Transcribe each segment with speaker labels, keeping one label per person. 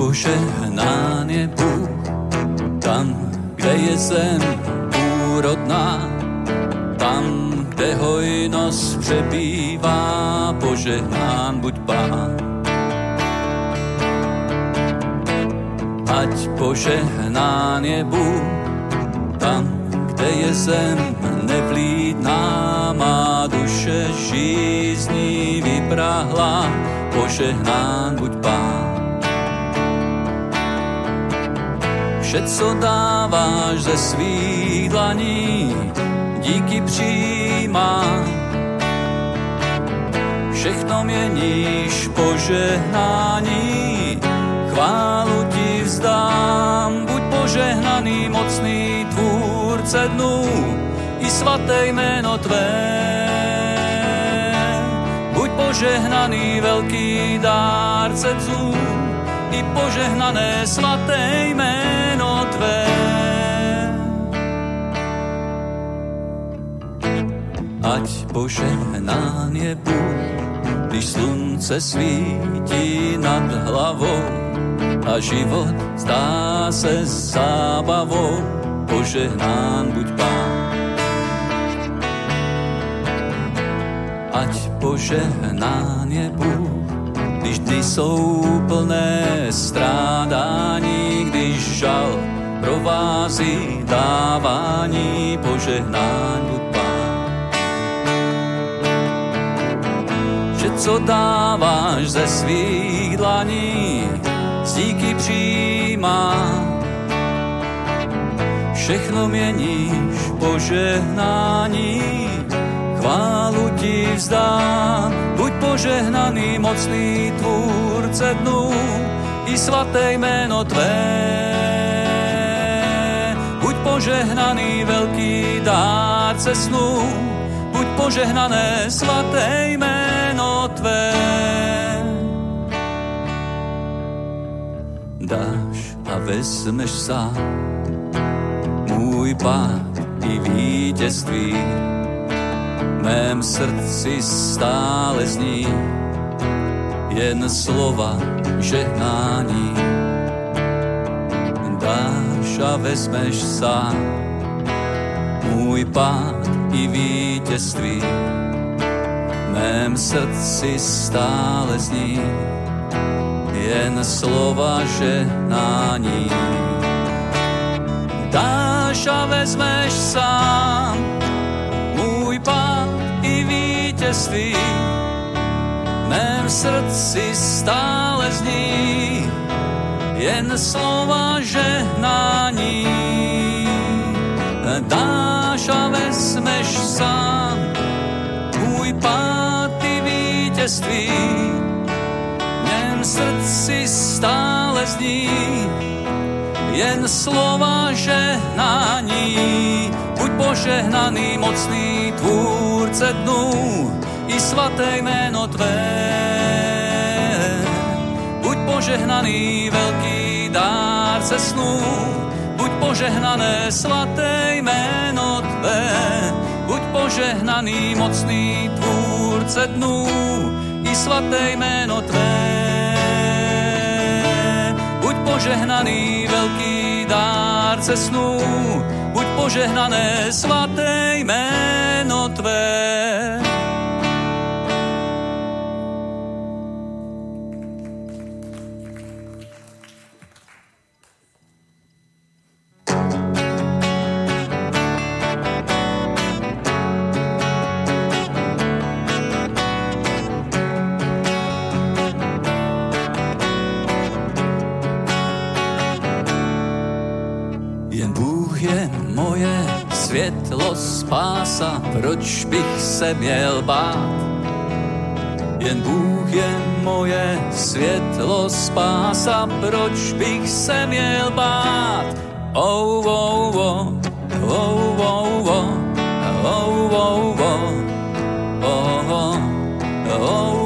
Speaker 1: požehnán je Bůh, tam, kde je zem úrodná, tam, kde hojnost přebývá, požehnán buď Pán. Ať požehnán je Bůh, tam, kde je zem nevlídná, má duše žízní vyprahla, požehnán buď Pán. Vše, co dáváš ze svých dlaní, díky přijímá. Všechno měníš požehnání, chválu ti vzdám. Buď požehnaný, mocný tvůrce dnů, i svaté jméno tvé. Buď požehnaný, velký dárce dzů, i požehnané svaté jméno požehnán je Bůh, když slunce svítí nad hlavou a život zdá se zábavou, požehnán buď Pán. Ať požehnán je Bůh, když dny jsou plné strádání, když žal provází dávání požehnání buď co dáváš ze svých dlaní, z díky přijímá. Všechno měníš požehnání, chválu ti vzdám, buď požehnaný, mocný tvůrce dnů, i svaté jméno Tvé. Buď požehnaný, velký dárce snů, buď požehnané, svaté jméno Tvé. Dáš a vezmeš sám můj pád i vítězství, mém srdci stále zní jen slova žehnání. Dáš a vezmeš sám můj pád i vítězství. Mém srdci stále zní jen slova žehnání. Dáš a vezmeš sám můj pád i vítězství mém srdci stále zní jen slova žehnání. Dáš a vezmeš sám vítězství, mém srdci stále zní jen slova žehnání. Buď požehnaný, mocný tvůrce dnů, i svaté jméno Tvé. Buď požehnaný, velký dárce snů, buď požehnané, svaté jméno Tvé. Buď požehnaný, mocný tvůrce dnů, i svaté jméno Tvé. Buď požehnaný, velký dárce snů, buď požehnané, svaté jméno Tvé. Spása, proč bych se měl bát? Jen Bůh je moje světlo spása, proč bych se měl bát? Oh, oh, oh, oh, oh, oh, oh, oh, oh. Jen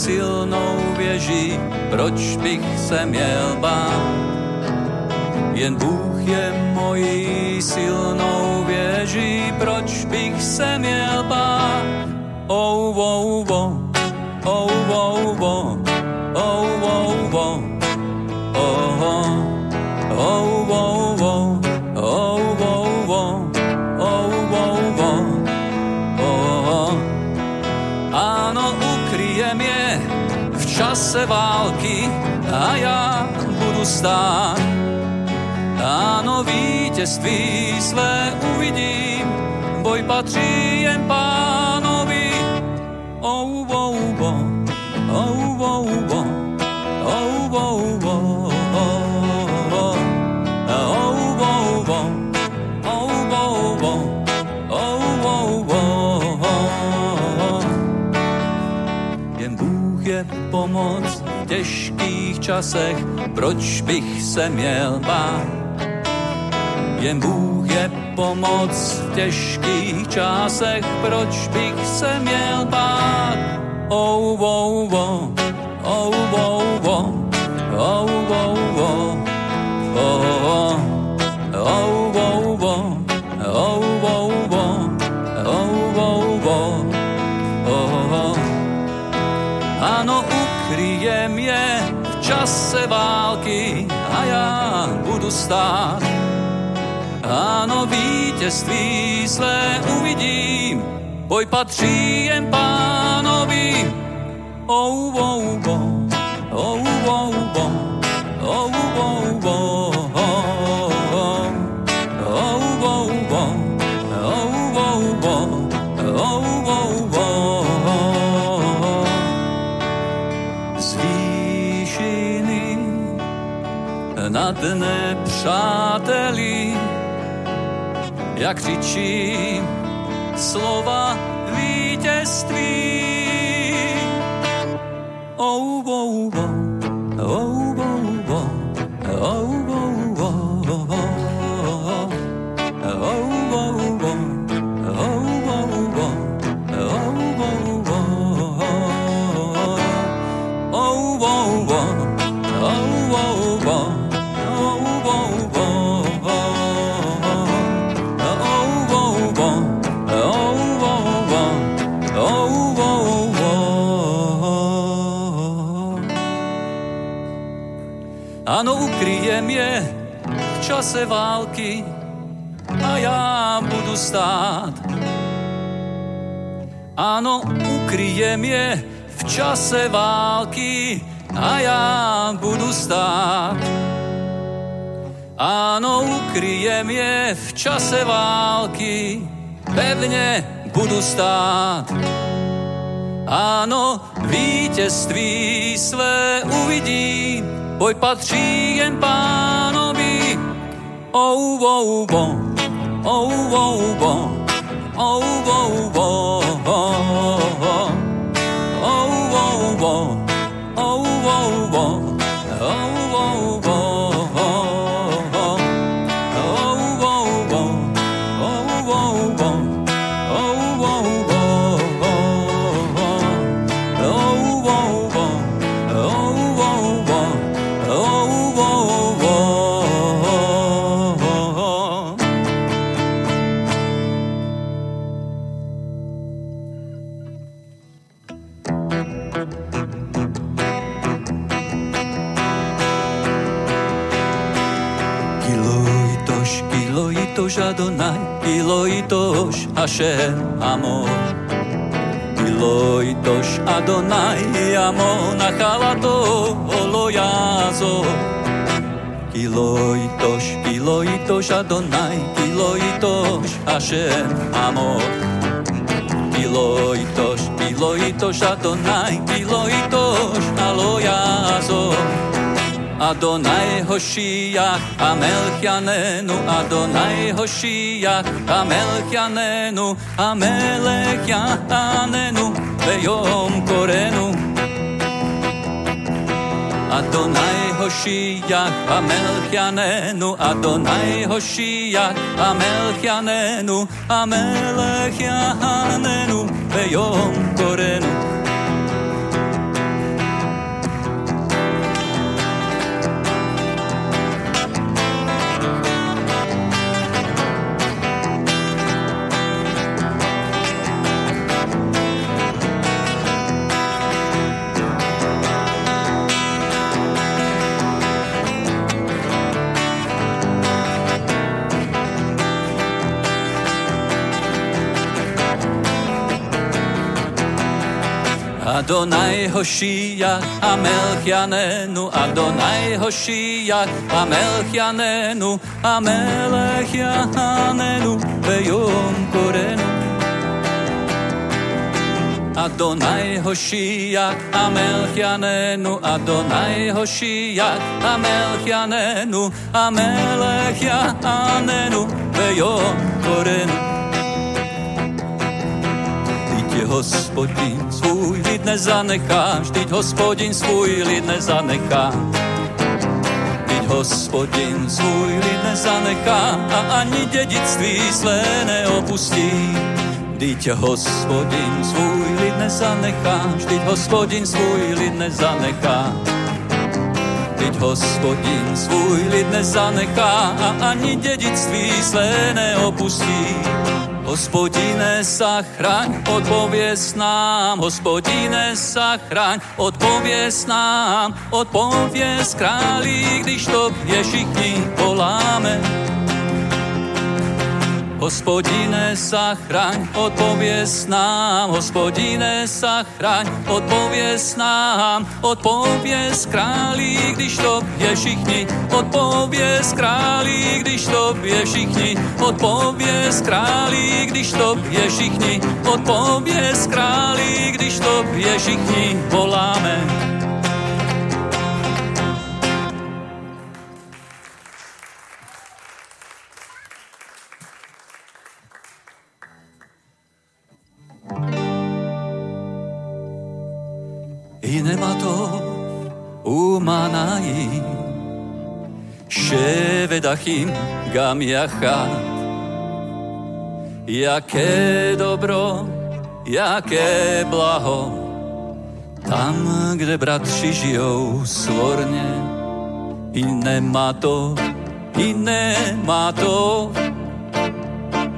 Speaker 1: silnou věží, proč bych se měl bát? jen Bůh je mojí silnou věží, proč bych se měl bát? Oh, oh, oh, oh, oh, oh, oh, oh, oh, čase války a já budu stát. Áno, vítězství své uvidím, boj patří jen pánovi. Pomoc v těžkých časech, proč bych se měl bát? Jen Bůh je pomoc v těžkých časech, proč bych se měl bát? Oh, oh, oh, oh, oh, oh, oh, oh, oh, oh, oh, oh, čase války a já budu stát. Ano, vítězství své uvidím, boj patří jen pánovi. Oh, oh, oh, oh, oh, oh, nad nepřáteli, jak křičí slova vítězství. Oh, oh, oh, oh, oh, oh, oh, ukryjem je v čase války a já budu stát. Ano, ukryjem je v čase války a já budu stát. Ano, ukryjem je v čase války, pevně budu stát. Ano, vítězství své uvidím, boj patří jen pánovi. Ou, ou, bo, ou, ou, bo, ou, ou, bo. Adonai, Eloi Tosh Hashem Amo. Eloi Tosh Adonai, Amo Nachalato, Olo Yazo. Eloi Tosh, Eloi Tosh Adonai, Eloi Tosh Hashem Amo. Eloi Tosh, Eloi Tosh Adonai, Eloi Tosh, Alo Yazo. Adonai Hoshiach, Amelchyanenu. Adonai Hoshiach, Amelch Yanenu, beyom Korenu. Adonai Hoshiach, Amelchyanenu. Adonai Hoshiach, Amelch Yanenu, beyom Yanenu, Korenu. Adonai Hoshia Amelchyanenu. Adonai Hoshia Amelch Yanenu beyom Yanenu Korenu Adonai Hoshia, Amelchyanenu. Adonai Hoshia, Amelch Yanenu, beyom Yanenu, Korenu. Hospodin svůj lid nezanechá, vždyť hospodin svůj lid nezanechá. Vždyť hospodin svůj lid nezanechá a ani dědictví své neopustí. Vždyť hospodin svůj lid nezanechá, vždyť hospodin svůj lid nezanechá. Vždyť hospodin svůj lid nezanechá a ani dědictví své neopustí. Hospodine, zachraň, odpověz nám, hospodine, zachraň, odpověz nám, odpověz králi, když to je všichni voláme. Hospodine, zachraň, odpověz nám, hospodine, zachraň, odpověz nám, odpověz králi, když to je všichni, odpověz králi, když to je všichni, odpověz králi, když to je všichni, odpověz králi, když to je všichni, voláme. Ševedachim gam jachat Jaké dobro, jaké blaho Tam, kde bratři žijou svorně. I nemá to, i nemá to.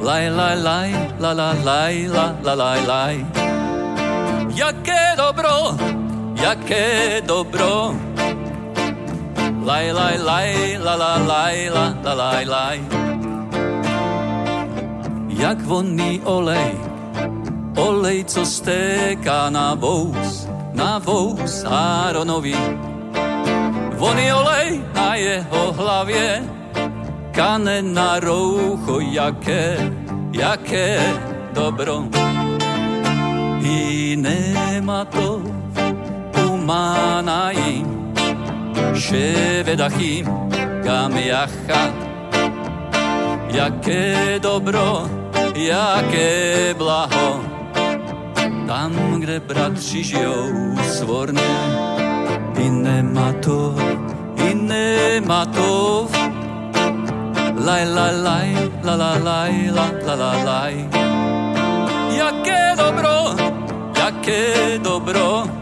Speaker 1: Laj, laj, laj, la, la, laj, la, la, laj, laj. Jaké dobro, jaké dobro. Laj, laj, laj, la, la, laj, la, la, laj, laj. Jak vonný olej, olej, co stéká na vous, na vous Áronovi. Voný olej na jeho hlavě, kane na roucho, jaké, jaké dobro. I nemá to manai Ševedachim kam jachat Jaké dobro, jaké blaho. Tam, kde bratři žijou svorně I nemá to, i nemá to. Laj, laj, laj, la, la, laj, la, la, la, laj. Jaké dobro, jaké dobro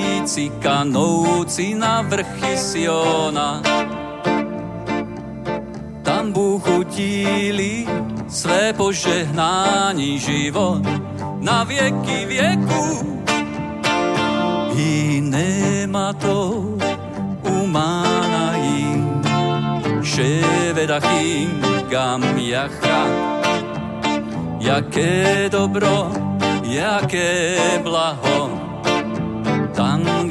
Speaker 1: sestupující kanoucí na vrchy Siona. Tam Bůh utílí své požehnání život na věky věků. I nemá to umánají, ševedachím kam jacha. Jaké dobro, jaké blaho,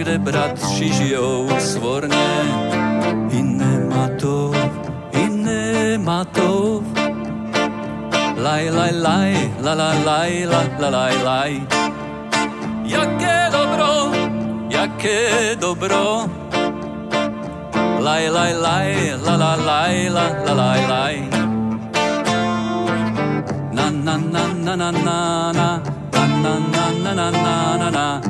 Speaker 1: tam, kde bratři žijou svorně. I nematov, i nematov, laj, laj, laj, la, la, laj, la, la, laj, laj. Jaké dobro, jaké dobro, laj, laj, laj, la, la, laj, la, la, laj, laj. Na, na, na, na, na, na, na, na, na, na, na, na, na,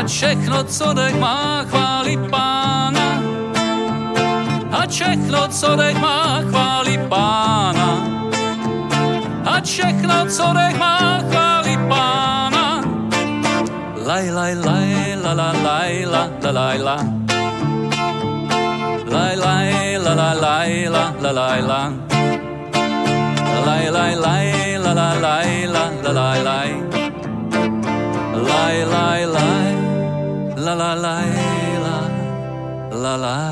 Speaker 1: Ať všechno, co dech má, chválí pána. Ať všechno, co dech má, chválí pána. Ať všechno, co dech má, chválí pána. Laj, laj, laj, la, la, laj, la, la, laj, la. Laj, laj, la, la, laj, la, la, laj, la. Laj, laj, laj, la, la, laj, la, la, laj, laj. Lie, lie, lie la la la la la la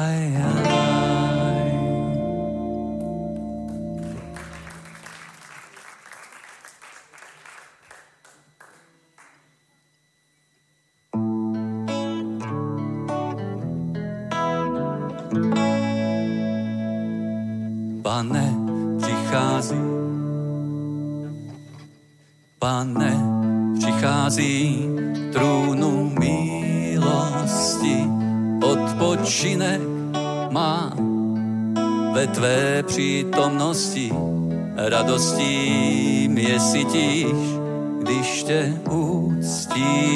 Speaker 1: Pane, přichází. Pane, přichází odpočinek má ve tvé přítomnosti, radostí mě sytíš, když tě uctívám,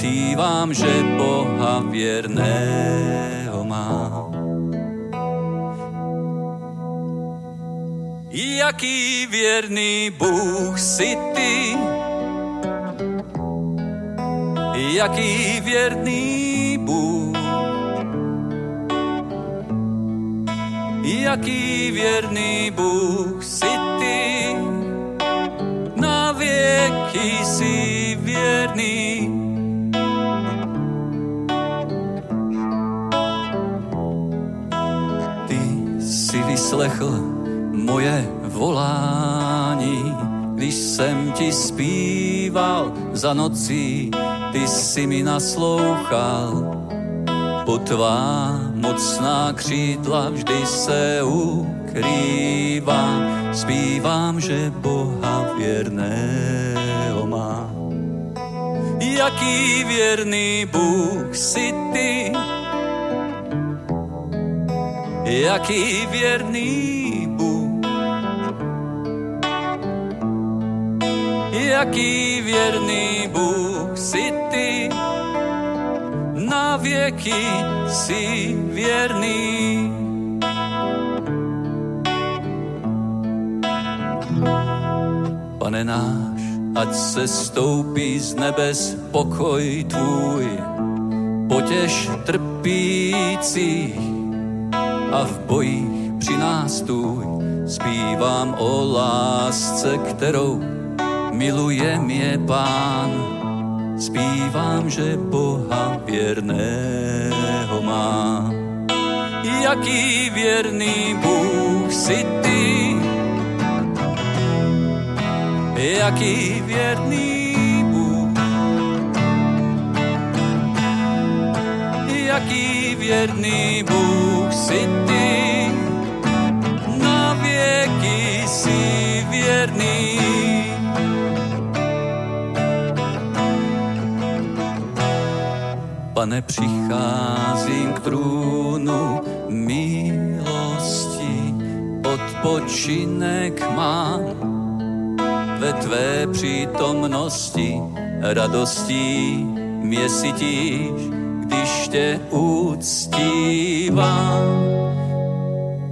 Speaker 1: pívám, že Boha věrného mám. jaký věrný Bůh si ty. Jaký věrný Bůh. Jaký věrný Bůh si ty. Na věky si věrný. Ty si vyslechl moje volání, když jsem ti zpíval za nocí, ty si mi naslouchal. Po tvá mocná křídla vždy se ukrývám, zpívám, že Boha věrného má. Jaký věrný Bůh si ty, jaký věrný jaký věrný Bůh si ty, na věky si věrný. Pane náš, ať se stoupí z nebes pokoj tvůj, potěž trpících a v bojích při nás tůj. Zpívám o lásce, kterou miluje mě pán, zpívám, že Boha věrného má. Jaký věrný Bůh si ty, jaký věrný Bůh, jaký věrný Bůh si ty, na věky si věrný. Pane, přicházím k trůnu milosti, odpočinek mám ve tvé přítomnosti, radostí mě sytíš, když tě uctívám.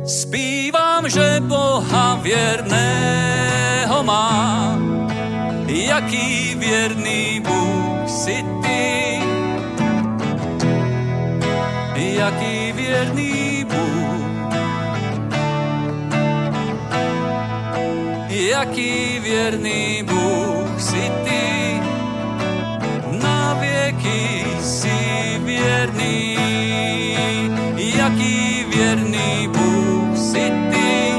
Speaker 1: Spívám, že Boha věrného mám, jaký věrný Bůh si ty věrný Bůh si ty, na věky si věrný. Jaký věrný Bůh si ty,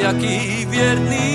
Speaker 1: jaký věrný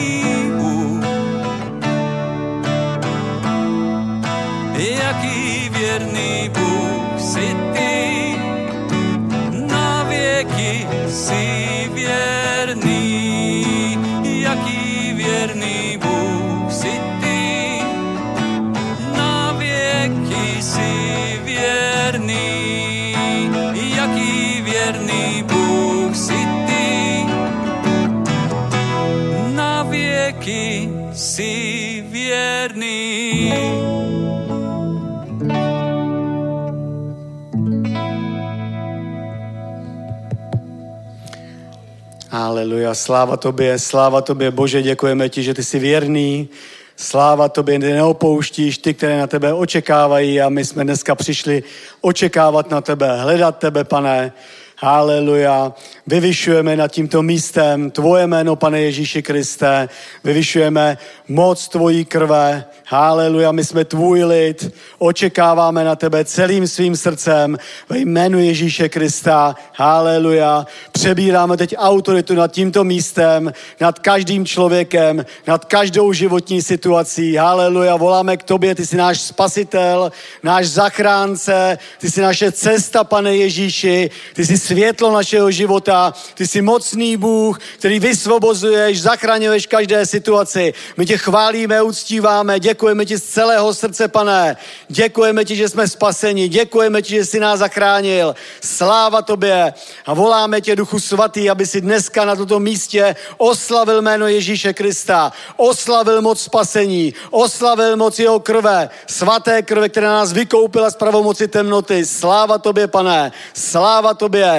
Speaker 2: Haleluja, sláva tobě, sláva tobě, Bože, děkujeme ti, že ty jsi věrný, Sláva tobě, ty neopouštíš, ty, které na tebe očekávají a my jsme dneska přišli očekávat na tebe, hledat tebe, pane. Haleluja. Vyvyšujeme nad tímto místem tvoje jméno, pane Ježíši Kriste. Vyvyšujeme moc tvojí krve. Haleluja, my jsme tvůj lid. Očekáváme na tebe celým svým srdcem ve jménu Ježíše Krista. Haleluja. Přebíráme teď autoritu nad tímto místem, nad každým člověkem, nad každou životní situací. Haleluja. Voláme k tobě, ty jsi náš spasitel, náš zachránce, ty jsi naše cesta, pane Ježíši, ty jsi světlo našeho života, ty jsi mocný Bůh, který vysvobozuješ, zachraňuješ každé situaci. My tě chválíme, uctíváme, děkujeme ti z celého srdce, pane. Děkujeme ti, že jsme spaseni, děkujeme ti, že jsi nás zachránil. Sláva tobě a voláme tě, Duchu Svatý, aby si dneska na tomto místě oslavil jméno Ježíše Krista, oslavil moc spasení, oslavil moc jeho krve, svaté krve, která nás vykoupila z pravomoci temnoty. Sláva tobě, pane, sláva tobě.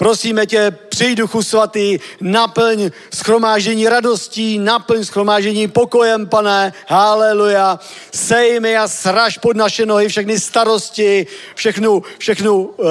Speaker 2: Prosíme tě, přijď duchu svatý, naplň schromáždění radostí, naplň schromáždění pokojem, pane, haleluja. Sej mi a sraž pod naše nohy všechny starosti, všechnu, všechnu uh,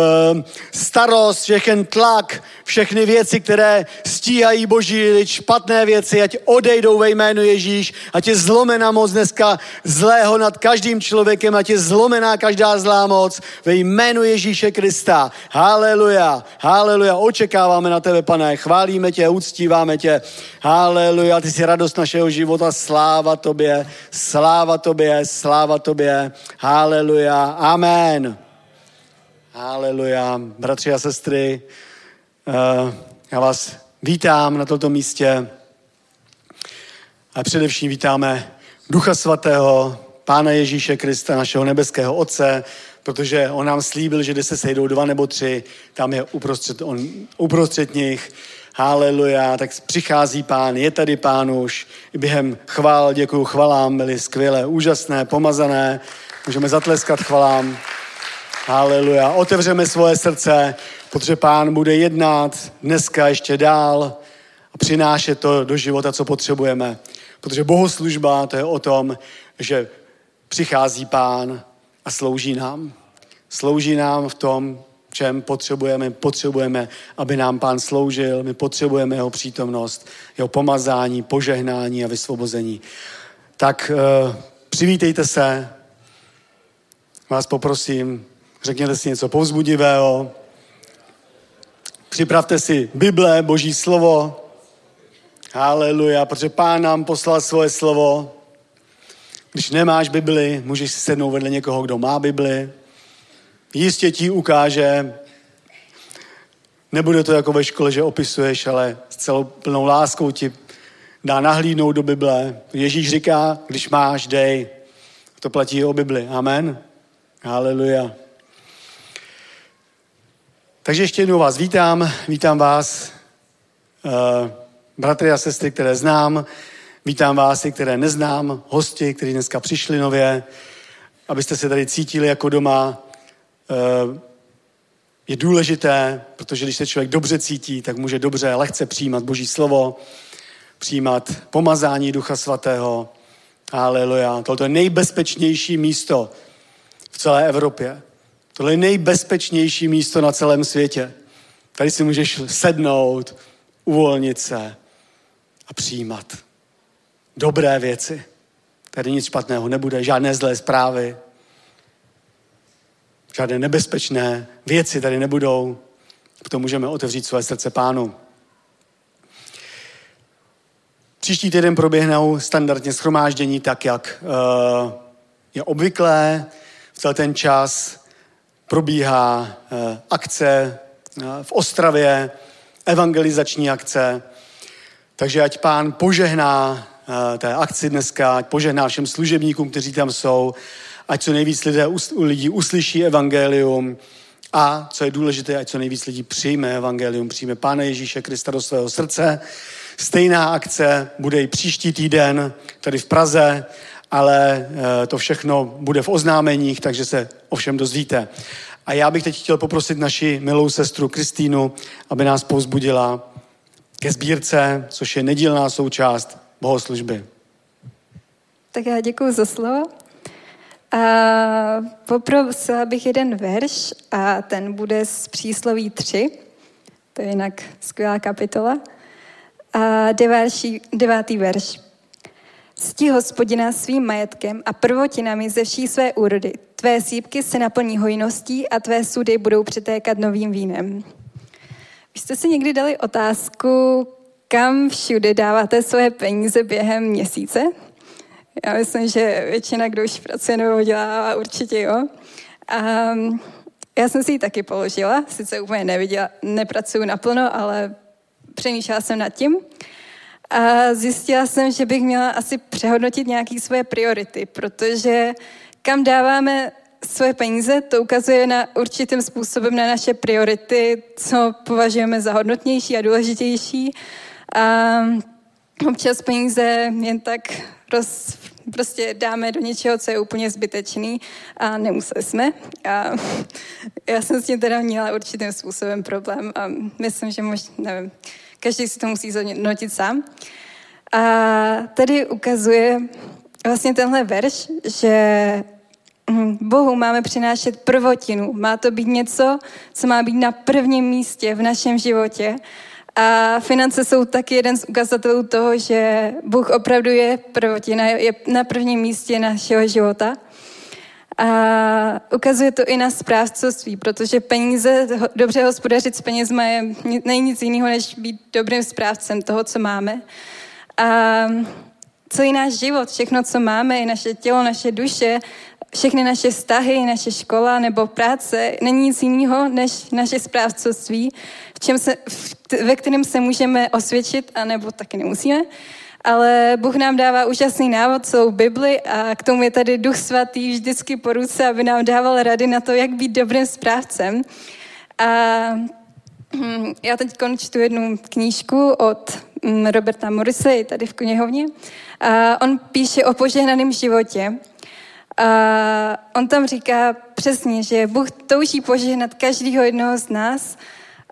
Speaker 2: starost, všechny tlak, všechny věci, které stíhají boží lid, špatné věci, ať odejdou ve jménu Ježíš, ať je zlomená moc dneska zlého nad každým člověkem, ať je zlomená každá zlá moc ve jménu Ježíše Krista. Haleluja, haleluja, očekáváme na tebe, pane, chválíme tě, uctíváme tě. Haleluja, ty jsi radost našeho života, sláva tobě, sláva tobě, sláva tobě. Haleluja, amen. Haleluja, bratři a sestry, Eh, já vás vítám na tomto místě a především vítáme Ducha Svatého, Pána Ježíše Krista, našeho nebeského Otce, protože On nám slíbil, že kde se sejdou dva nebo tři, tam je uprostřed, on, uprostřed nich. Haleluja, tak přichází pán, je tady pán už. Během chvál, děkuji chvalám, byly skvělé, úžasné, pomazané. Můžeme zatleskat chvalám. Haleluja. Otevřeme svoje srdce protože pán bude jednat dneska ještě dál a přinášet to do života, co potřebujeme. Protože bohoslužba to je o tom, že přichází pán a slouží nám. Slouží nám v tom, čem potřebujeme. Potřebujeme, aby nám pán sloužil, my potřebujeme jeho přítomnost, jeho pomazání, požehnání a vysvobození. Tak uh, přivítejte se, vás poprosím, řekněte si něco povzbudivého, Připravte si Bible, Boží slovo. Haleluja, protože Pán nám poslal svoje slovo. Když nemáš Bibli, můžeš si sednout vedle někoho, kdo má Bibli. Jistě ti ukáže, nebude to jako ve škole, že opisuješ, ale s celou plnou láskou ti dá nahlídnout do Bible. Ježíš říká, když máš, dej. To platí o Bibli. Amen. Haleluja. Takže ještě jednou vás vítám, vítám vás, uh, bratry a sestry, které znám, vítám vás, i které neznám, hosti, kteří dneska přišli nově, abyste se tady cítili jako doma. Uh, je důležité, protože když se člověk dobře cítí, tak může dobře, lehce přijímat Boží slovo, přijímat pomazání Ducha Svatého. Aleluja. Toto je nejbezpečnější místo v celé Evropě. Tohle je nejbezpečnější místo na celém světě. Tady si můžeš sednout, uvolnit se a přijímat dobré věci. Tady nic špatného nebude, žádné zlé zprávy, žádné nebezpečné věci tady nebudou. To můžeme otevřít své srdce pánu. Příští týden proběhnou standardně schromáždění tak, jak uh, je obvyklé v celý ten čas probíhá eh, akce eh, v Ostravě, evangelizační akce. Takže ať pán požehná eh, té akci dneska, ať požehná všem služebníkům, kteří tam jsou, ať co nejvíc lidé, lidí uslyší evangelium a, co je důležité, ať co nejvíc lidí přijme evangelium, přijme Pána Ježíše Krista do svého srdce. Stejná akce bude i příští týden tady v Praze ale eh, to všechno bude v oznámeních, takže se o všem dozvíte. A já bych teď chtěl poprosit naši milou sestru Kristýnu, aby nás povzbudila ke sbírce, což je nedílná součást bohoslužby.
Speaker 3: Tak já děkuji za slovo. A poprosila bych jeden verš a ten bude z přísloví 3. To je jinak skvělá kapitola. A devátý, devátý verš. Ctí hospodina svým majetkem a prvotinami ze vší své úrody. Tvé sípky se naplní hojností a tvé sudy budou přetékat novým vínem. Vy jste si někdy dali otázku, kam všude dáváte svoje peníze během měsíce? Já myslím, že většina, kdo už pracuje nebo dělá, určitě jo. A já jsem si ji taky položila, sice úplně neviděla, nepracuju naplno, ale přemýšlela jsem nad tím. A zjistila jsem, že bych měla asi přehodnotit nějaké svoje priority, protože kam dáváme svoje peníze, to ukazuje na určitým způsobem na naše priority, co považujeme za hodnotnější a důležitější. A občas peníze jen tak roz, prostě dáme do něčeho, co je úplně zbytečný a nemuseli jsme. A já jsem s tím teda měla určitým způsobem problém a myslím, že možná, nevím, každý si to musí zhodnotit sám. A tady ukazuje vlastně tenhle verš, že hm, Bohu máme přinášet prvotinu. Má to být něco, co má být na prvním místě v našem životě. A finance jsou taky jeden z ukazatelů toho, že Bůh opravdu je prvotina, je na prvním místě našeho života. A ukazuje to i na správcovství, protože peníze, dobře hospodařit s penězma je, není nic jiného, než být dobrým správcem toho, co máme. A celý náš život, všechno, co máme, i naše tělo, naše duše, všechny naše vztahy, naše škola nebo práce, není nic jiného než naše správcovství, v čem se, ve kterém se můžeme osvědčit, anebo taky nemusíme. Ale Bůh nám dává úžasný návod, celou Bibli a k tomu je tady Duch Svatý vždycky po ruce, aby nám dával rady na to, jak být dobrým správcem. A hm, já teď končtu jednu knížku od hm, Roberta Morrise, tady v knihovně. A on píše o požehnaném životě. On tam říká přesně, že Bůh touží požehnat každého jednoho z nás,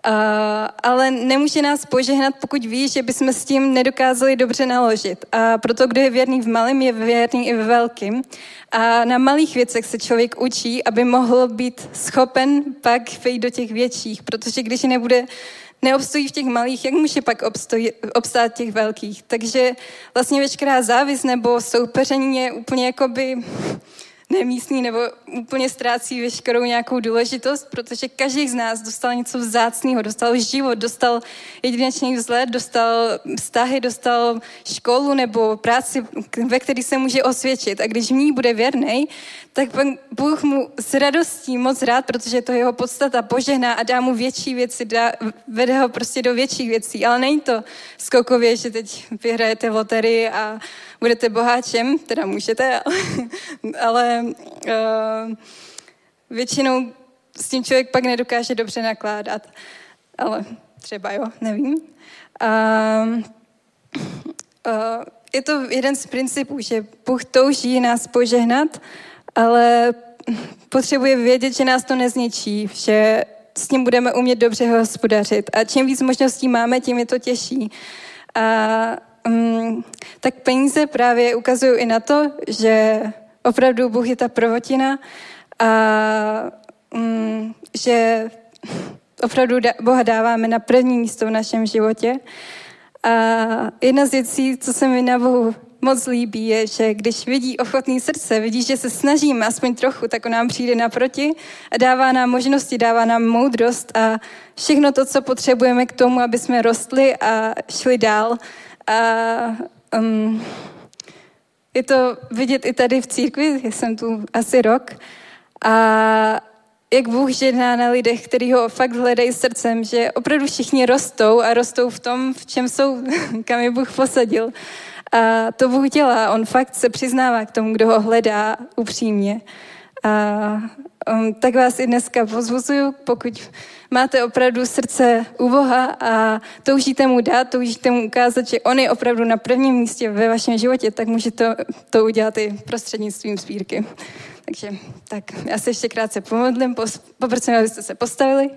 Speaker 3: Uh, ale nemůže nás požehnat, pokud ví, že bychom s tím nedokázali dobře naložit. A proto, kdo je věrný v malém, je věrný i ve velkým. A na malých věcech se člověk učí, aby mohl být schopen pak vejít do těch větších, protože když nebude neobstojí v těch malých, jak může pak obstojí, obstát těch velkých. Takže vlastně veškerá závis nebo soupeření je úplně jakoby nemístný nebo úplně ztrácí veškerou nějakou důležitost, protože každý z nás dostal něco vzácného, dostal život, dostal jedinečný vzhled, dostal vztahy, dostal školu nebo práci, ve které se může osvědčit. A když v ní bude věrný, tak Bůh mu s radostí moc rád, protože to jeho podstata požehná a dá mu větší věci, dá, vede ho prostě do větších věcí. Ale není to skokově, že teď vyhrajete loterii a budete boháčem, teda můžete, ale, uh, většinou s tím člověk pak nedokáže dobře nakládat. Ale třeba jo, nevím. Uh, uh, je to jeden z principů, že Bůh touží nás požehnat, ale potřebuje vědět, že nás to nezničí, že s tím budeme umět dobře hospodařit. A čím víc možností máme, tím je to těžší. A um, tak peníze právě ukazují i na to, že opravdu Bůh je ta prvotina a um, že opravdu Boha dáváme na první místo v našem životě. A jedna z věcí, co se mi na Bohu moc líbí, je, že když vidí ochotný srdce, vidí, že se snažíme aspoň trochu, tak on nám přijde naproti a dává nám možnosti, dává nám moudrost a všechno to, co potřebujeme k tomu, aby jsme rostli a šli dál. A um, je to vidět i tady v církvi, jsem tu asi rok. A jak Bůh žedná na lidech, kteří ho fakt hledají srdcem, že opravdu všichni rostou a rostou v tom, v čem jsou, kam je Bůh posadil. A to Bůh dělá, on fakt se přiznává k tomu, kdo ho hledá upřímně. A um, tak vás i dneska pozvuzuju, pokud máte opravdu srdce u Boha a toužíte mu dát, toužíte mu ukázat, že on je opravdu na prvním místě ve vašem životě, tak můžete to, to udělat i prostřednictvím sbírky. Takže tak, já se ještě krátce pomodlím, poprosím, abyste se postavili.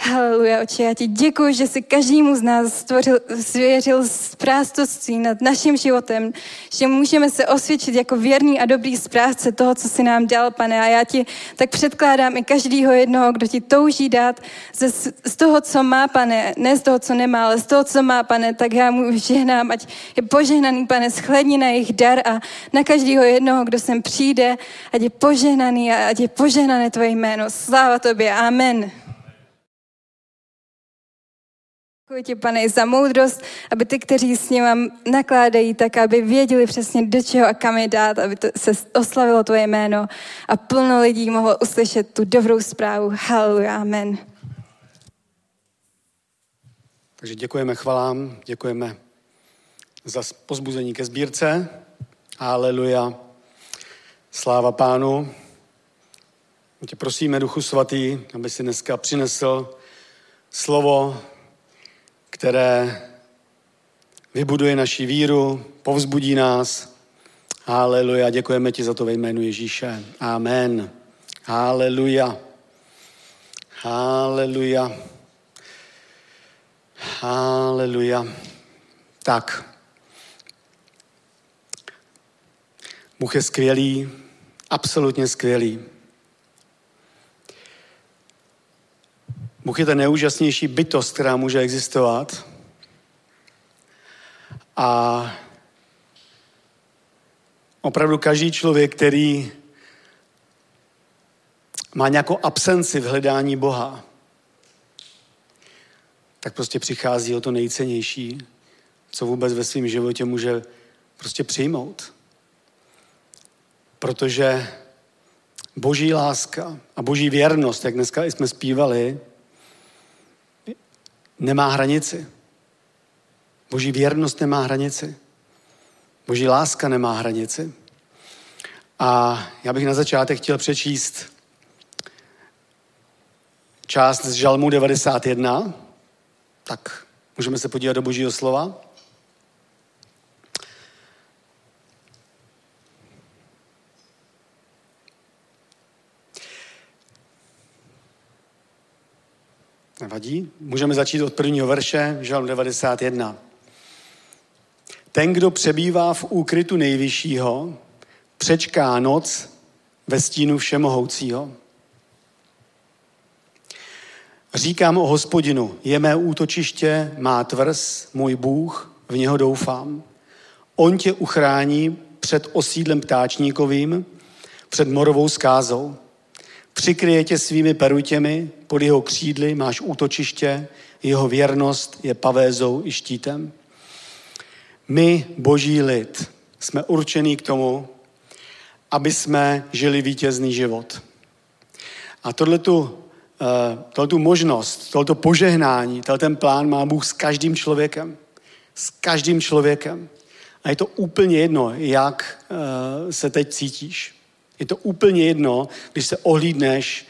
Speaker 3: Haleluja, oče, já ti děkuji, že jsi každému z nás stvořil, svěřil správství nad naším životem, že můžeme se osvědčit jako věrný a dobrý správce toho, co si nám dal, pane. A já ti tak předkládám i každého jednoho, kdo ti touží dát ze, z toho, co má, pane, ne z toho, co nemá, ale z toho, co má, pane, tak já mu žehnám, ať je požehnaný, pane, schledni na jejich dar a na každého jednoho, kdo sem přijde, ať je požehnaný a ať je požehnané tvoje jméno. Sláva tobě, amen. Děkuji ti, pane, za moudrost, aby ty, kteří s ním nakládají, tak aby věděli přesně do čeho a kam je dát, aby to se oslavilo tvoje jméno a plno lidí mohlo uslyšet tu dobrou zprávu. Haleluja, amen.
Speaker 2: Takže děkujeme chvalám, děkujeme za pozbuzení ke sbírce. Haleluja. Sláva pánu. Tě prosíme, Duchu Svatý, aby si dneska přinesl slovo, které vybuduje naši víru, povzbudí nás. Haleluja, děkujeme ti za to ve jménu Ježíše. Amen. Haleluja. Haleluja. Haleluja. Tak. Bůh je skvělý, absolutně skvělý. Bůh je ta neúžasnější bytost, která může existovat. A opravdu každý člověk, který má nějakou absenci v hledání Boha, tak prostě přichází o to nejcennější, co vůbec ve svém životě může prostě přijmout. Protože boží láska a boží věrnost, jak dneska jsme zpívali, nemá hranici. Boží věrnost nemá hranici. Boží láska nemá hranici. A já bych na začátek chtěl přečíst část z Žalmu 91. Tak můžeme se podívat do Božího slova. Nevadí. Můžeme začít od prvního verše, žalm 91. Ten, kdo přebývá v úkrytu nejvyššího, přečká noc ve stínu všemohoucího. Říkám o hospodinu, je mé útočiště, má tvrz, můj Bůh, v něho doufám. On tě uchrání před osídlem ptáčníkovým, před morovou skázou. Přikryje tě svými perutěmi, pod jeho křídly máš útočiště, jeho věrnost je pavézou i štítem. My, boží lid, jsme určení k tomu, aby jsme žili vítězný život. A tohletu, eh, tohletu možnost, tohleto požehnání, ten plán má Bůh s každým člověkem. S každým člověkem. A je to úplně jedno, jak eh, se teď cítíš. Je to úplně jedno, když se ohlídneš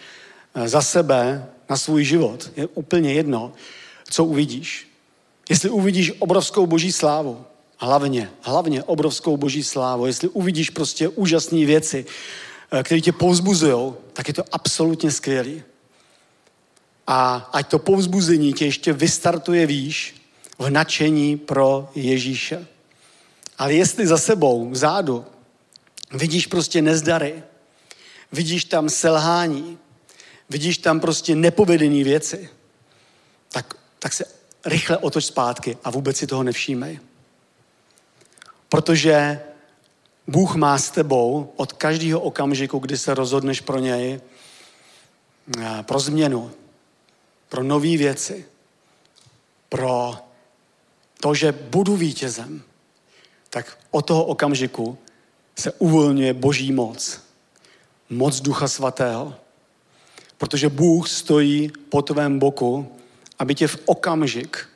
Speaker 2: eh, za sebe na svůj život. Je úplně jedno, co uvidíš. Jestli uvidíš obrovskou boží slávu, hlavně, hlavně obrovskou boží slávu, jestli uvidíš prostě úžasné věci, eh, které tě povzbuzují, tak je to absolutně skvělý. A ať to povzbuzení tě ještě vystartuje výš v nadšení pro Ježíše. Ale jestli za sebou, vzadu, vidíš prostě nezdary, vidíš tam selhání, vidíš tam prostě nepovedené věci, tak, tak se rychle otoč zpátky a vůbec si toho nevšímej. Protože Bůh má s tebou od každého okamžiku, kdy se rozhodneš pro něj, eh, pro změnu, pro nové věci, pro to, že budu vítězem, tak od toho okamžiku se uvolňuje boží moc. Moc Ducha Svatého. Protože Bůh stojí po tvém boku, aby tě v okamžik,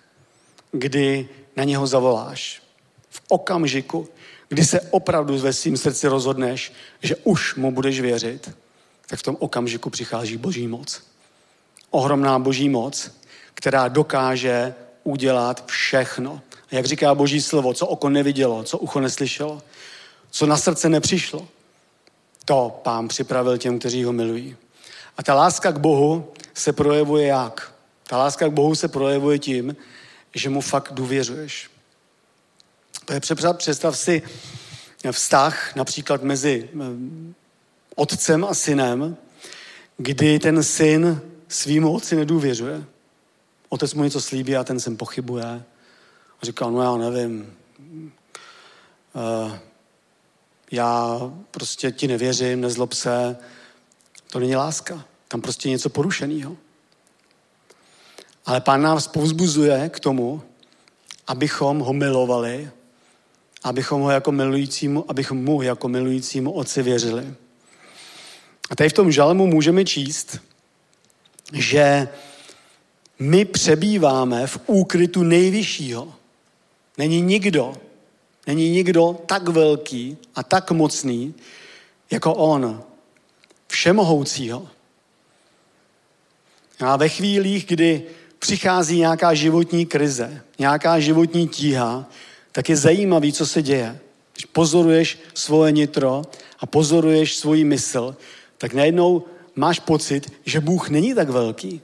Speaker 2: kdy na něho zavoláš, v okamžiku, kdy se opravdu ve svým srdci rozhodneš, že už mu budeš věřit, tak v tom okamžiku přichází boží moc. Ohromná boží moc, která dokáže udělat všechno. Jak říká boží slovo, co oko nevidělo, co ucho neslyšelo, co na srdce nepřišlo, to pán připravil těm, kteří ho milují. A ta láska k Bohu se projevuje jak? Ta láska k Bohu se projevuje tím, že mu fakt důvěřuješ. Představ si vztah například mezi eh, otcem a synem, kdy ten syn svýmu otci nedůvěřuje. Otec mu něco slíbí a ten syn pochybuje. A říká, no já nevím, uh, já prostě ti nevěřím, nezlob se. To není láska. Tam prostě něco porušeného. Ale pán nás povzbuzuje k tomu, abychom ho milovali, abychom ho jako milujícímu, abychom mu jako milujícímu otci věřili. A tady v tom žalmu můžeme číst, že my přebýváme v úkrytu nejvyššího. Není nikdo, není nikdo tak velký a tak mocný, jako on, všemohoucího. A ve chvílích, kdy přichází nějaká životní krize, nějaká životní tíha, tak je zajímavý, co se děje. Když pozoruješ svoje nitro a pozoruješ svoji mysl, tak najednou máš pocit, že Bůh není tak velký.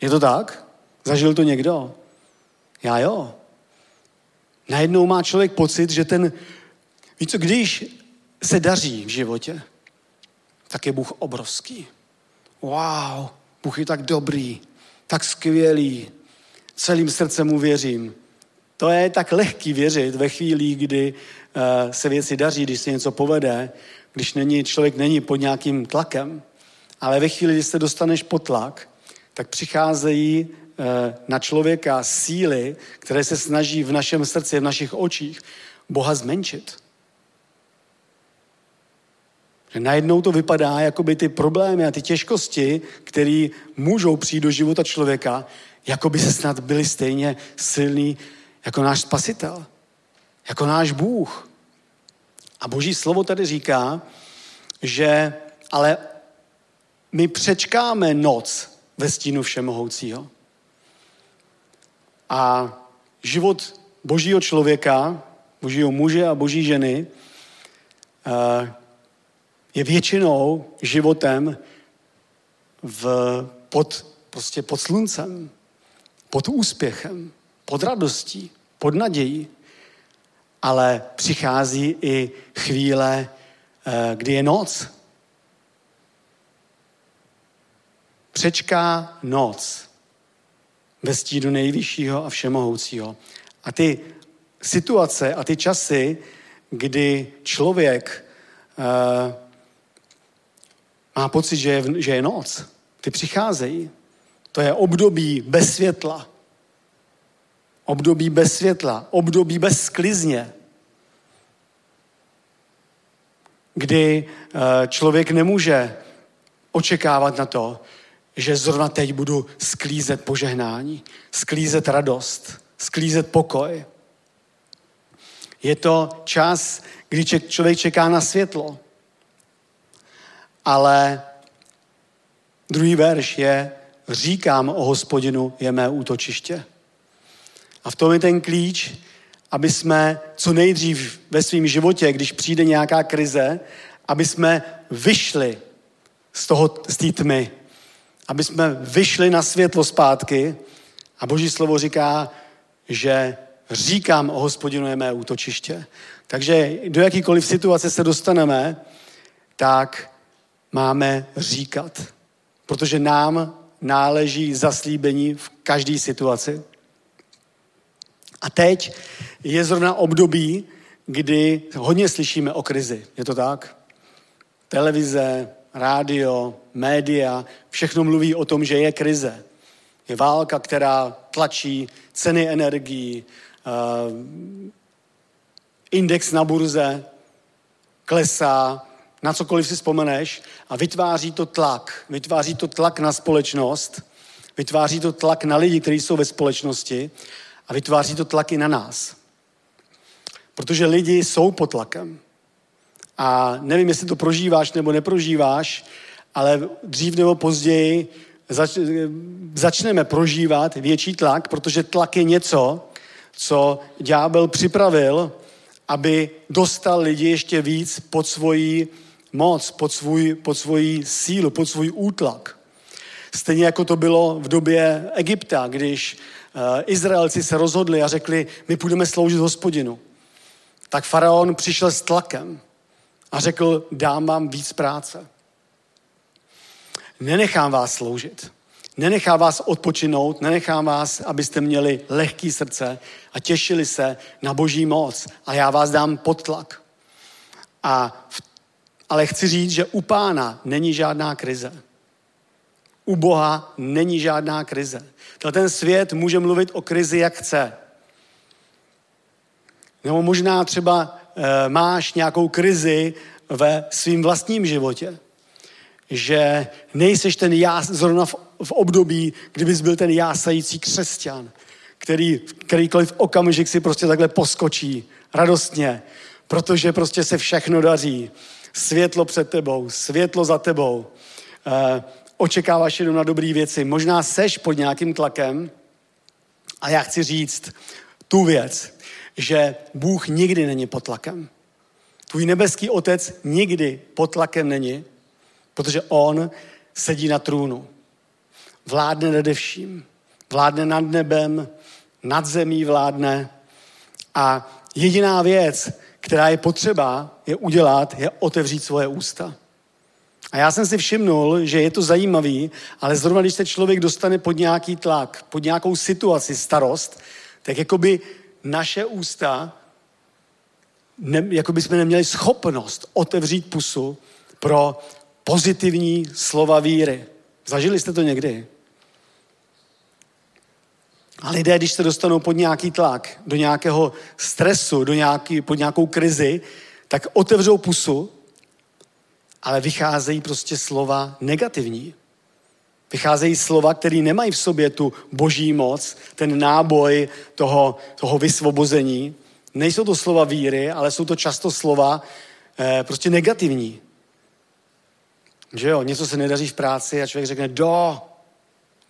Speaker 2: Je to tak? Zažil to někdo? Já jo. Najednou má člověk pocit, že ten, víš co, když se daří v životě, tak je Bůh obrovský. Wow, Bůh je tak dobrý, tak skvělý, celým srdcem mu věřím. To je tak lehký věřit ve chvíli, kdy uh, se věci daří, když se něco povede, když není, člověk není pod nějakým tlakem. Ale ve chvíli, kdy se dostaneš pod tlak, tak přicházejí na člověka síly, které se snaží v našem srdci, v našich očích Boha zmenšit. Že najednou to vypadá, jako by ty problémy a ty těžkosti, které můžou přijít do života člověka, jako by se snad byli stejně silný jako náš spasitel, jako náš Bůh. A boží slovo tady říká, že ale my přečkáme noc ve stínu všemohoucího. A život božího člověka, božího muže a boží ženy eh, je většinou životem v, pod, prostě pod sluncem, pod úspěchem, pod radostí, pod nadějí. Ale přichází i chvíle, eh, kdy je noc. Přečká noc ve stínu nejvyššího a všemohoucího. A ty situace a ty časy, kdy člověk uh, má pocit, že je, že je noc, ty přicházejí. To je období bez světla. Období bez světla, období bez sklizně, kdy eh, člověk nemůže očekávat na to, že zrovna teď budu sklízet požehnání, sklízet radost, sklízet pokoj. Je to čas, kdy člověk čeká na světlo. Ale druhý verš je, říkám o hospodinu je mé útočiště. A v tom je ten klíč, aby jsme co nejdřív ve svém životě, když přijde nějaká krize, aby jsme vyšli z toho, z té tmy, aby jsme vyšli na světlo zpátky a Boží slovo říká, že říkám o hospodinu je mé útočiště. Takže do jakýkoliv situace se dostaneme, tak máme říkat. Protože nám náleží zaslíbení v každé situaci. A teď je zrovna období, kdy hodně slyšíme o krizi. Je to tak? Televize, rádio, média, všechno mluví o tom, že je krize. Je válka, která tlačí ceny energií, uh, index na burze klesá, na cokoliv si vzpomeneš a vytváří to tlak. Vytváří to tlak na společnost, vytváří to tlak na lidi, kteří jsou ve společnosti a vytváří to tlaky na nás. Protože lidi jsou pod tlakem. A nevím, jestli to prožíváš nebo neprožíváš, ale dřív nebo později zač- začneme prožívat větší tlak, protože tlak je něco, co ďábel připravil, aby dostal lidi ještě víc pod svoji moc, pod, svůj, pod svoji sílu, pod svůj útlak. Stejně jako to bylo v době Egypta, když eh, Izraelci se rozhodli a řekli, my půjdeme sloužit hospodinu. Tak faraon přišel s tlakem a řekl, dám vám víc práce. Nenechám vás sloužit. Nenechám vás odpočinout, nenechám vás, abyste měli lehký srdce a těšili se na boží moc. A já vás dám pod tlak. A, ale chci říct, že u pána není žádná krize. U Boha není žádná krize. Ten svět může mluvit o krizi, jak chce. Nebo možná třeba e, máš nějakou krizi ve svým vlastním životě. Že nejseš ten já zrovna v, v období, kdybys byl ten jásající křesťan, který kterýkoliv okamžik si prostě takhle poskočí radostně, protože prostě se všechno daří. Světlo před tebou, světlo za tebou. E, očekáváš jenom na dobré věci. Možná seš pod nějakým tlakem a já chci říct tu věc, že Bůh nikdy není pod tlakem. Tvůj nebeský otec nikdy pod tlakem není, protože on sedí na trůnu. Vládne nade vším. Vládne nad nebem, nad zemí vládne. A jediná věc, která je potřeba, je udělat, je otevřít svoje ústa. A já jsem si všimnul, že je to zajímavý, ale zrovna když se člověk dostane pod nějaký tlak, pod nějakou situaci, starost, tak jakoby naše ústa, ne, jako by jsme neměli schopnost otevřít pusu pro pozitivní slova víry. Zažili jste to někdy? A lidé, když se dostanou pod nějaký tlak, do nějakého stresu, do nějaký, pod nějakou krizi, tak otevřou pusu, ale vycházejí prostě slova negativní. Vycházejí slova, které nemají v sobě tu boží moc, ten náboj toho, toho vysvobození. Nejsou to slova víry, ale jsou to často slova eh, prostě negativní. Že jo, něco se nedaří v práci a člověk řekne do,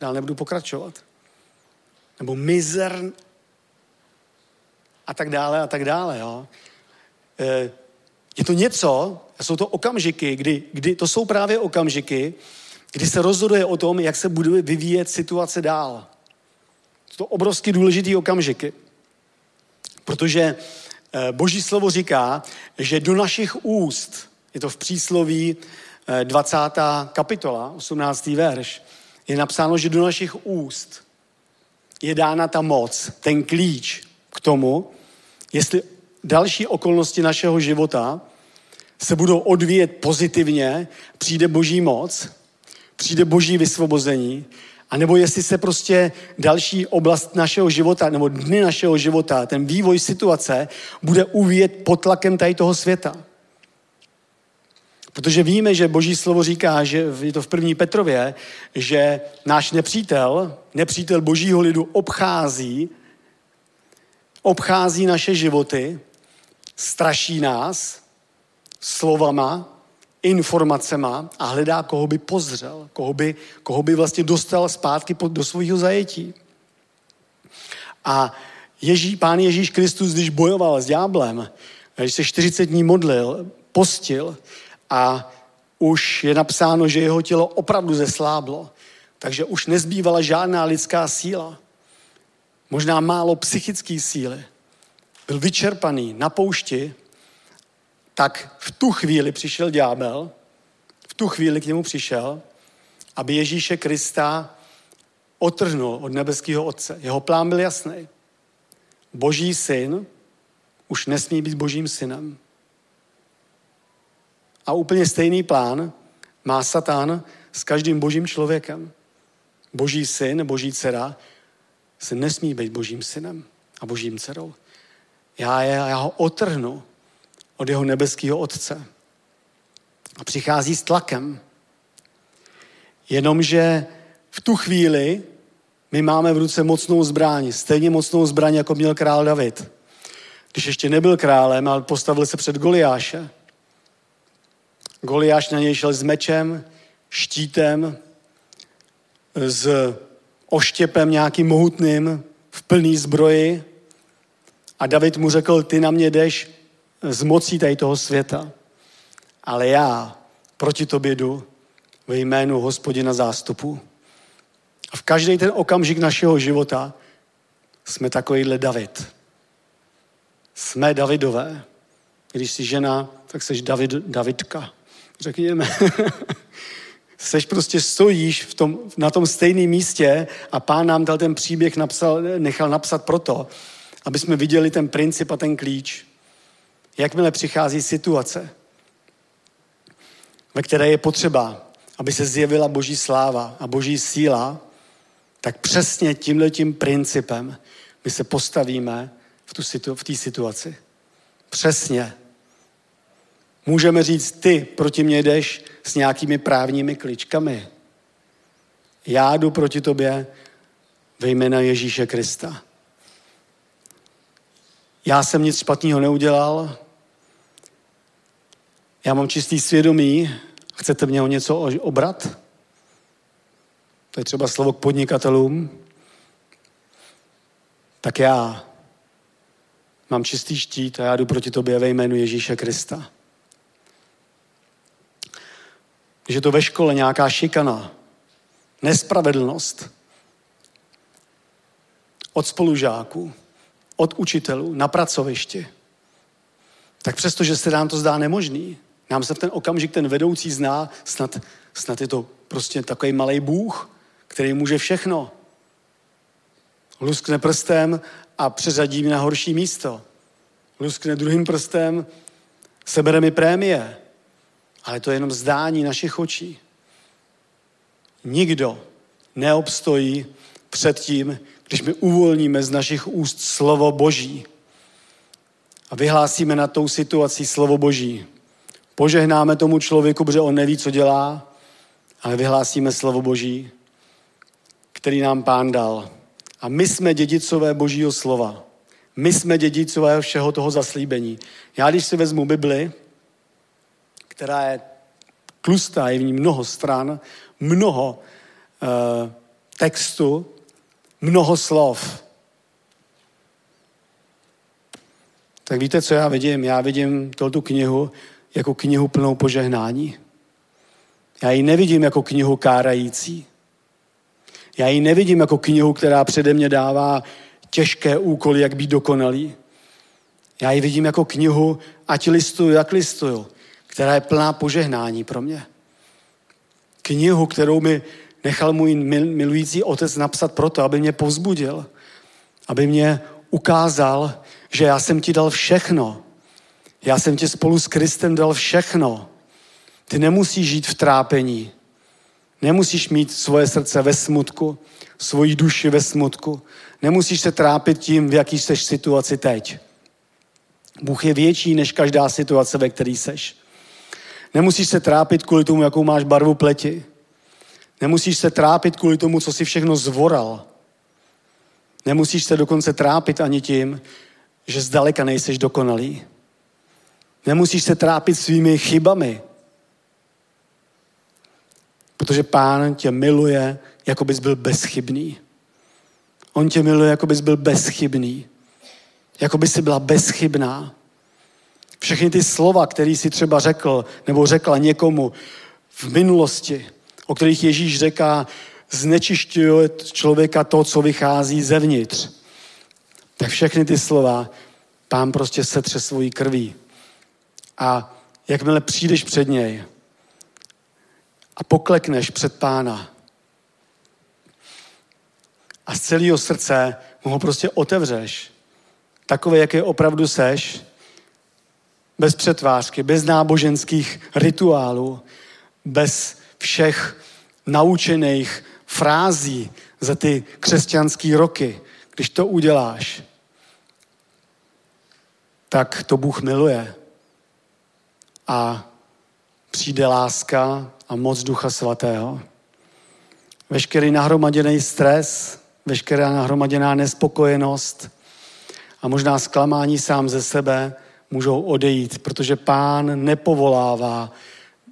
Speaker 2: dál nebudu pokračovat. Nebo mizer a tak dále a tak dále. Jo. Eh, je to něco, jsou to okamžiky, kdy, kdy to jsou právě okamžiky, kdy se rozhoduje o tom, jak se bude vyvíjet situace dál. Jsou to obrovsky důležitý okamžiky. Protože eh, Boží slovo říká, že do našich úst, je to v přísloví 20. Eh, kapitola, 18. verš, je napsáno, že do našich úst je dána ta moc, ten klíč k tomu, jestli další okolnosti našeho života se budou odvíjet pozitivně, přijde boží moc, přijde boží vysvobození, anebo jestli se prostě další oblast našeho života, nebo dny našeho života, ten vývoj situace, bude uvíjet pod tlakem tady toho světa. Protože víme, že Boží slovo říká, že je to v první Petrově, že náš nepřítel, nepřítel Božího lidu obchází, obchází naše životy, straší nás slovama, informacema a hledá, koho by pozřel, koho by, koho by vlastně dostal zpátky do svého zajetí. A Ježí, pán Ježíš Kristus, když bojoval s ďáblem, když se 40 dní modlil, postil a už je napsáno, že jeho tělo opravdu zesláblo, takže už nezbývala žádná lidská síla. Možná málo psychické síly. Byl vyčerpaný na poušti tak v tu chvíli přišel ďábel, v tu chvíli k němu přišel, aby Ježíše Krista otrhnul od nebeského Otce. Jeho plán byl jasný. Boží syn už nesmí být božím synem. A úplně stejný plán má Satan s každým božím člověkem. Boží syn, boží dcera se nesmí být božím synem a božím dcerou. Já, je, já ho otrhnu od jeho nebeského Otce. A přichází s tlakem. Jenomže v tu chvíli my máme v ruce mocnou zbraň, stejně mocnou zbraň, jako měl král David. Když ještě nebyl králem, ale postavil se před Goliáše. Goliáš na něj šel s mečem, štítem, s oštěpem nějakým mohutným, v plný zbroji. A David mu řekl, ty na mě jdeš z mocí tady toho světa. Ale já proti tobě jdu ve jménu hospodina zástupu. A v každý ten okamžik našeho života jsme takovýhle David. Jsme Davidové. Když jsi žena, tak jsi David, Davidka. Řekněme. Seš prostě stojíš v tom, na tom stejném místě a pán nám dal ten příběh napsal, nechal napsat proto, aby jsme viděli ten princip a ten klíč. Jakmile přichází situace, ve které je potřeba, aby se zjevila boží sláva a boží síla, tak přesně tímhletím principem my se postavíme v té situ, v situaci. Přesně. Můžeme říct, ty proti mě jdeš s nějakými právními kličkami. Já jdu proti tobě ve jména Ježíše Krista. Já jsem nic špatného neudělal, já mám čistý svědomí, chcete mě o něco obrat? To je třeba slovo k podnikatelům. Tak já mám čistý štít a já jdu proti tobě ve jménu Ježíše Krista. Když je to ve škole nějaká šikana, nespravedlnost od spolužáků, od učitelů, na pracovišti, tak přesto, že se nám to zdá nemožný, nám se v ten okamžik ten vedoucí zná, snad, snad je to prostě takový malý Bůh, který může všechno. Luskne prstem a přeřadí mi na horší místo. Luskne druhým prstem, sebere mi prémie. Ale to je jenom zdání našich očí. Nikdo neobstojí před tím, když my uvolníme z našich úst slovo Boží a vyhlásíme na tou situací slovo Boží. Požehnáme tomu člověku, protože on neví, co dělá, ale vyhlásíme slovo Boží, který nám pán dal. A my jsme dědicové Božího slova. My jsme dědicové všeho toho zaslíbení. Já když si vezmu Bibli, která je tlustá, je v ní mnoho stran, mnoho uh, textu, mnoho slov. Tak víte, co já vidím? Já vidím tu knihu jako knihu plnou požehnání. Já ji nevidím jako knihu kárající. Já ji nevidím jako knihu, která přede mě dává těžké úkoly, jak být dokonalý. Já ji vidím jako knihu, ať listuju, jak listuju, která je plná požehnání pro mě. Knihu, kterou mi nechal můj milující otec napsat proto, aby mě povzbudil, aby mě ukázal, že já jsem ti dal všechno. Já jsem ti spolu s Kristem dal všechno. Ty nemusíš žít v trápení. Nemusíš mít svoje srdce ve smutku, svoji duši ve smutku. Nemusíš se trápit tím, v jaký jsi situaci teď. Bůh je větší než každá situace, ve které seš. Nemusíš se trápit kvůli tomu, jakou máš barvu pleti. Nemusíš se trápit kvůli tomu, co si všechno zvoral. Nemusíš se dokonce trápit ani tím, že zdaleka nejseš dokonalý. Nemusíš se trápit svými chybami, protože pán tě miluje, jako bys byl bezchybný. On tě miluje, jako bys byl bezchybný. Jako by si byla bezchybná. Všechny ty slova, které si třeba řekl nebo řekla někomu v minulosti, o kterých Ježíš říká, znečišťuje člověka to, co vychází zevnitř. Tak všechny ty slova pán prostě setře svojí krví. A jakmile přijdeš před něj a poklekneš před pána a z celého srdce mu ho prostě otevřeš, takové, jaké opravdu seš, bez přetvářky, bez náboženských rituálů, bez všech naučených frází za ty křesťanské roky. Když to uděláš, tak to Bůh miluje. A přijde láska a moc Ducha Svatého. Veškerý nahromaděný stres, veškerá nahromaděná nespokojenost a možná zklamání sám ze sebe můžou odejít, protože pán nepovolává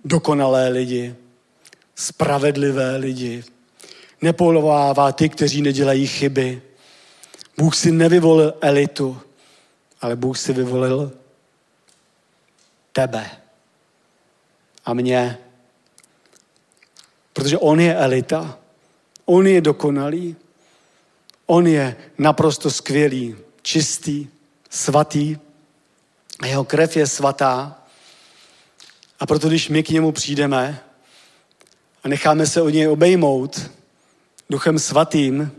Speaker 2: dokonalé lidi, spravedlivé lidi. Nepovolává ty, kteří nedělají chyby. Bůh si nevyvolil elitu, ale Bůh si vyvolil tebe a mě. Protože on je elita. On je dokonalý. On je naprosto skvělý, čistý, svatý. A jeho krev je svatá. A proto, když my k němu přijdeme a necháme se od něj obejmout duchem svatým,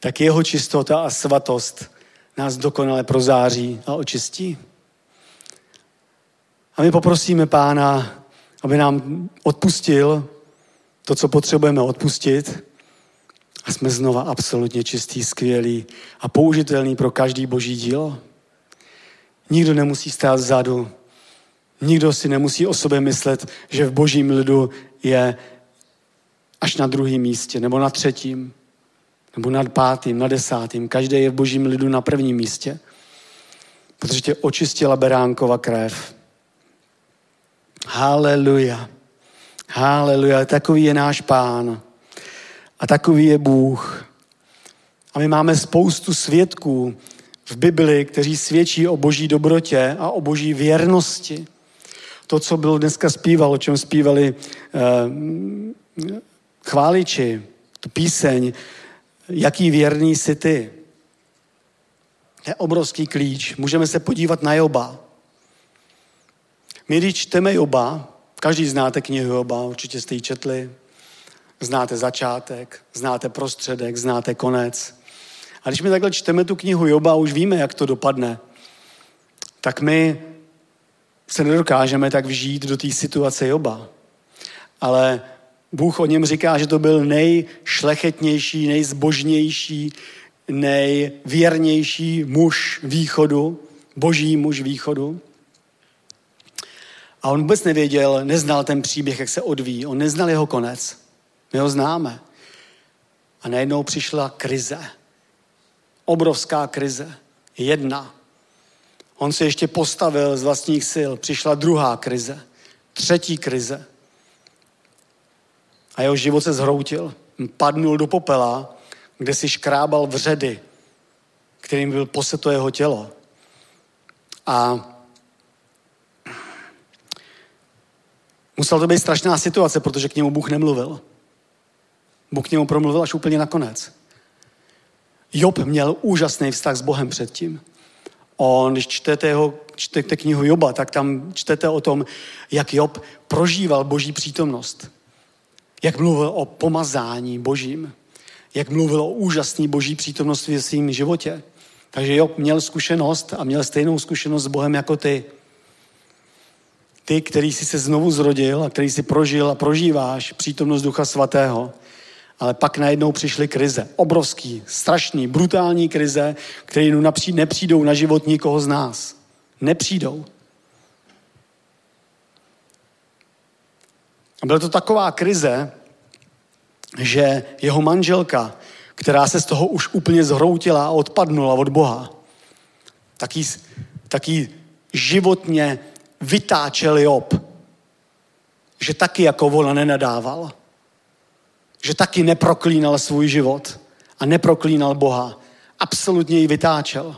Speaker 2: tak jeho čistota a svatost nás dokonale prozáří a očistí. A my poprosíme Pána, aby nám odpustil to, co potřebujeme odpustit. A jsme znova absolutně čistý, skvělý a použitelný pro každý boží dílo. Nikdo nemusí stát vzadu. Nikdo si nemusí o sobě myslet, že v božím lidu je až na druhém místě, nebo na třetím, nebo nad pátým, na desátým. Každý je v božím lidu na prvním místě, protože tě očistila beránkova krev. Haleluja. Haleluja. Takový je náš pán. A takový je Bůh. A my máme spoustu svědků v Bibli, kteří svědčí o boží dobrotě a o boží věrnosti. To, co bylo dneska zpíval, o čem zpívali eh, chváliči, tu píseň, jaký věrný jsi ty. To je obrovský klíč. Můžeme se podívat na Joba. My, když čteme Joba, každý znáte knihu Joba, určitě jste ji četli, znáte začátek, znáte prostředek, znáte konec. A když my takhle čteme tu knihu Joba už víme, jak to dopadne, tak my se nedokážeme tak vžít do té situace Joba. Ale Bůh o něm říká, že to byl nejšlechetnější, nejzbožnější, nejvěrnější muž východu, boží muž východu. A on vůbec nevěděl, neznal ten příběh, jak se odvíjí. On neznal jeho konec. My ho známe. A najednou přišla krize. Obrovská krize. Jedna. On se ještě postavil z vlastních sil. Přišla druhá krize. Třetí krize. A jeho život se zhroutil. Padnul do popela, kde si škrábal vředy, kterým byl poseto jeho tělo. A musel to být strašná situace, protože k němu Bůh nemluvil. Bůh k němu promluvil až úplně nakonec. Job měl úžasný vztah s Bohem předtím. On, když čtete, jeho, čtete knihu Joba, tak tam čtete o tom, jak Job prožíval boží přítomnost. Jak mluvil o pomazání božím. Jak mluvil o úžasné boží přítomnosti v svém životě. Takže Job měl zkušenost a měl stejnou zkušenost s Bohem jako ty. Ty, který jsi se znovu zrodil a který jsi prožil a prožíváš přítomnost Ducha Svatého, ale pak najednou přišly krize. Obrovský, strašný, brutální krize, které nepřijdou na život nikoho z nás. Nepřijdou. A byla to taková krize, že jeho manželka, která se z toho už úplně zhroutila a odpadnula od Boha, taky, taky životně vytáčel Job, že taky jako ona nenadával že taky neproklínal svůj život a neproklínal Boha. Absolutně ji vytáčel.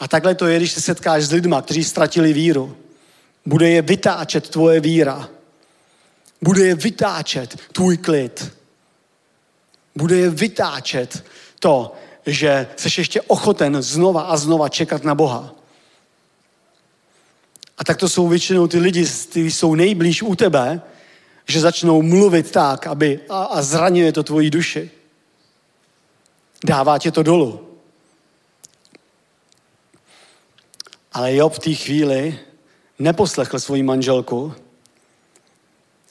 Speaker 2: A takhle to je, když se setkáš s lidma, kteří ztratili víru. Bude je vytáčet tvoje víra. Bude je vytáčet tvůj klid. Bude je vytáčet to, že jsi ještě ochoten znova a znova čekat na Boha. A tak to jsou většinou ty lidi, kteří jsou nejblíž u tebe, že začnou mluvit tak, aby a, a zraňuje to tvoji duši. Dává tě to dolů. Ale Job v té chvíli neposlechl svoji manželku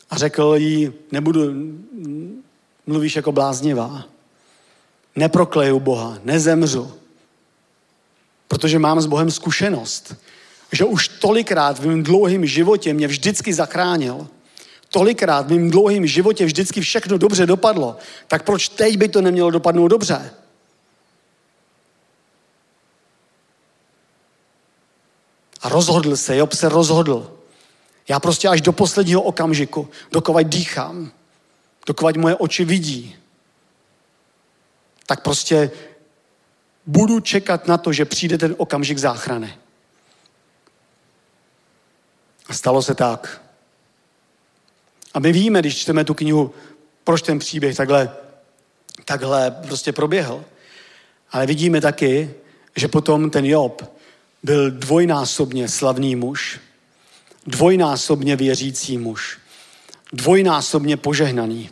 Speaker 2: a řekl jí, nebudu, mluvíš jako bláznivá. Neprokleju Boha, nezemřu. Protože mám s Bohem zkušenost, že už tolikrát v mém dlouhém životě mě vždycky zachránil tolikrát v mém dlouhém životě vždycky všechno dobře dopadlo, tak proč teď by to nemělo dopadnout dobře? A rozhodl se, Job se rozhodl. Já prostě až do posledního okamžiku, dokovat dýchám, dokovat moje oči vidí, tak prostě budu čekat na to, že přijde ten okamžik záchrany. A stalo se tak. A my víme, když čteme tu knihu, proč ten příběh takhle takhle prostě proběhl. Ale vidíme taky, že potom ten Job byl dvojnásobně slavný muž, dvojnásobně věřící muž, dvojnásobně požehnaný.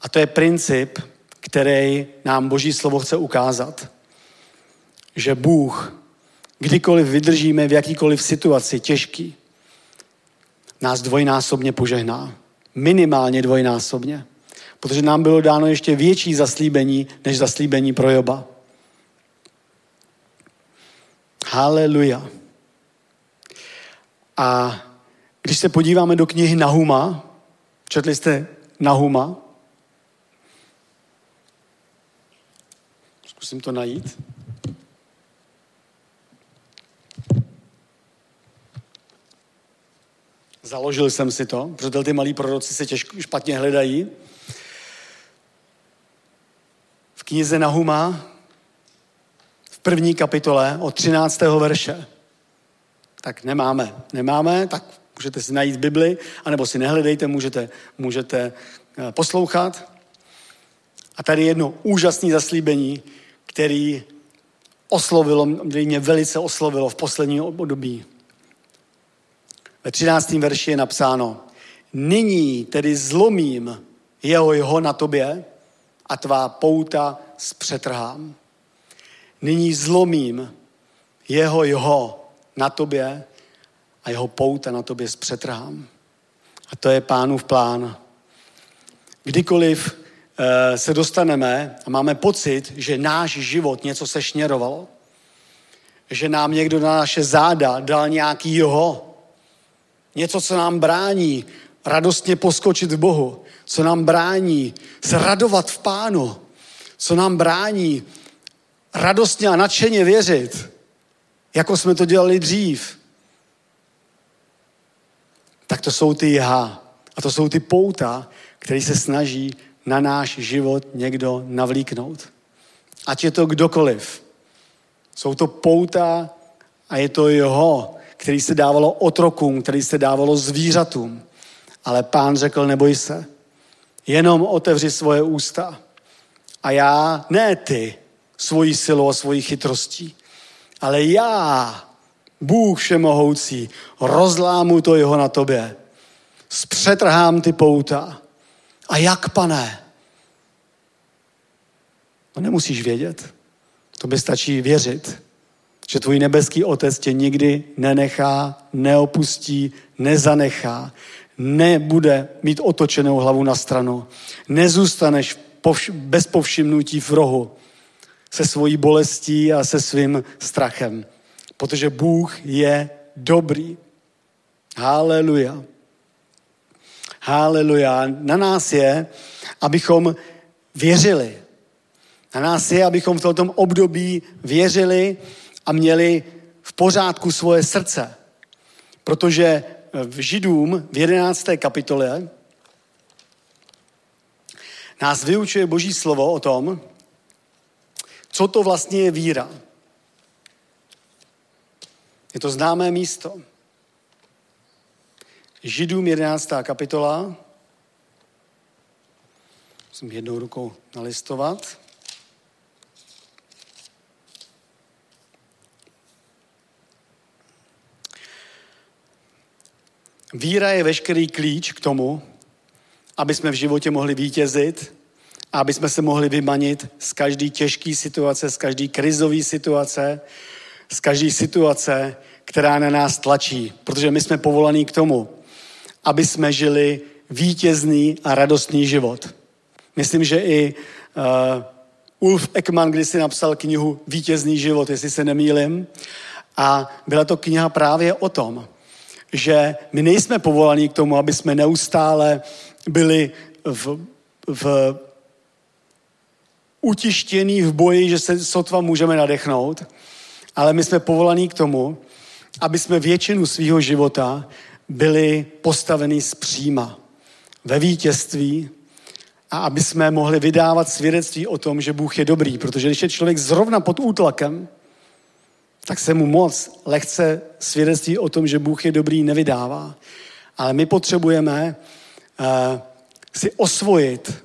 Speaker 2: A to je princip, který nám Boží slovo chce ukázat. Že Bůh, kdykoliv vydržíme v jakýkoliv situaci těžký, nás dvojnásobně požehná. Minimálně dvojnásobně. Protože nám bylo dáno ještě větší zaslíbení, než zaslíbení pro Joba. Haleluja. A když se podíváme do knihy Nahuma, četli jste Nahuma? Zkusím to najít. Založil jsem si to, protože ty malí proroci se těžko, špatně hledají. V knize Nahuma v první kapitole od 13. verše. Tak nemáme. Nemáme, tak můžete si najít Bibli, anebo si nehledejte, můžete, můžete eh, poslouchat. A tady jedno úžasné zaslíbení, který oslovilo, mě velice oslovilo v posledním období. Ve 13. verši je napsáno, nyní tedy zlomím jeho jeho na tobě a tvá pouta zpřetrhám. Nyní zlomím jeho jeho na tobě a jeho pouta na tobě zpřetrhám. A to je pánův plán. Kdykoliv e, se dostaneme a máme pocit, že náš život něco se šněrovalo, že nám někdo na naše záda dal nějaký jeho, Něco, co nám brání radostně poskočit v Bohu, co nám brání se radovat v Pánu, co nám brání radostně a nadšeně věřit, jako jsme to dělali dřív. Tak to jsou ty já. A to jsou ty pouta, které se snaží na náš život někdo navlíknout. Ať je to kdokoliv. Jsou to pouta a je to jeho, který se dávalo otrokům, který se dávalo zvířatům. Ale pán řekl, neboj se, jenom otevři svoje ústa. A já, ne ty, svojí silou a svojí chytrostí, ale já, Bůh všemohoucí, rozlámu to jeho na tobě. Zpřetrhám ty pouta. A jak, pane? To nemusíš vědět. To by stačí věřit. Že tvůj nebeský otec tě nikdy nenechá, neopustí, nezanechá, nebude mít otočenou hlavu na stranu. Nezůstaneš povš- bez povšimnutí v rohu se svojí bolestí a se svým strachem. Protože Bůh je dobrý. Haleluja. Haleluja. Na nás je, abychom věřili. Na nás je, abychom v tomto období věřili, a měli v pořádku svoje srdce. Protože v Židům v 11. kapitole nás vyučuje Boží slovo o tom, co to vlastně je víra. Je to známé místo. Židům 11. kapitola. Musím jednou rukou nalistovat. Víra je veškerý klíč k tomu, aby jsme v životě mohli vítězit a aby jsme se mohli vymanit z každé těžké situace, z každé krizové situace, z každé situace, která na nás tlačí. Protože my jsme povolaní k tomu, aby jsme žili vítězný a radostný život. Myslím, že i uh, Ulf Ekman kdysi napsal knihu Vítězný život, jestli se nemýlim. A byla to kniha právě o tom, že my nejsme povolaní k tomu, aby jsme neustále byli v, v utištění v boji, že se sotva můžeme nadechnout, ale my jsme povolaní k tomu, aby jsme většinu svého života byli postaveni zpříma, ve vítězství a aby jsme mohli vydávat svědectví o tom, že Bůh je dobrý, protože když je člověk zrovna pod útlakem, tak se mu moc lehce svědectví o tom, že Bůh je dobrý, nevydává. Ale my potřebujeme uh, si osvojit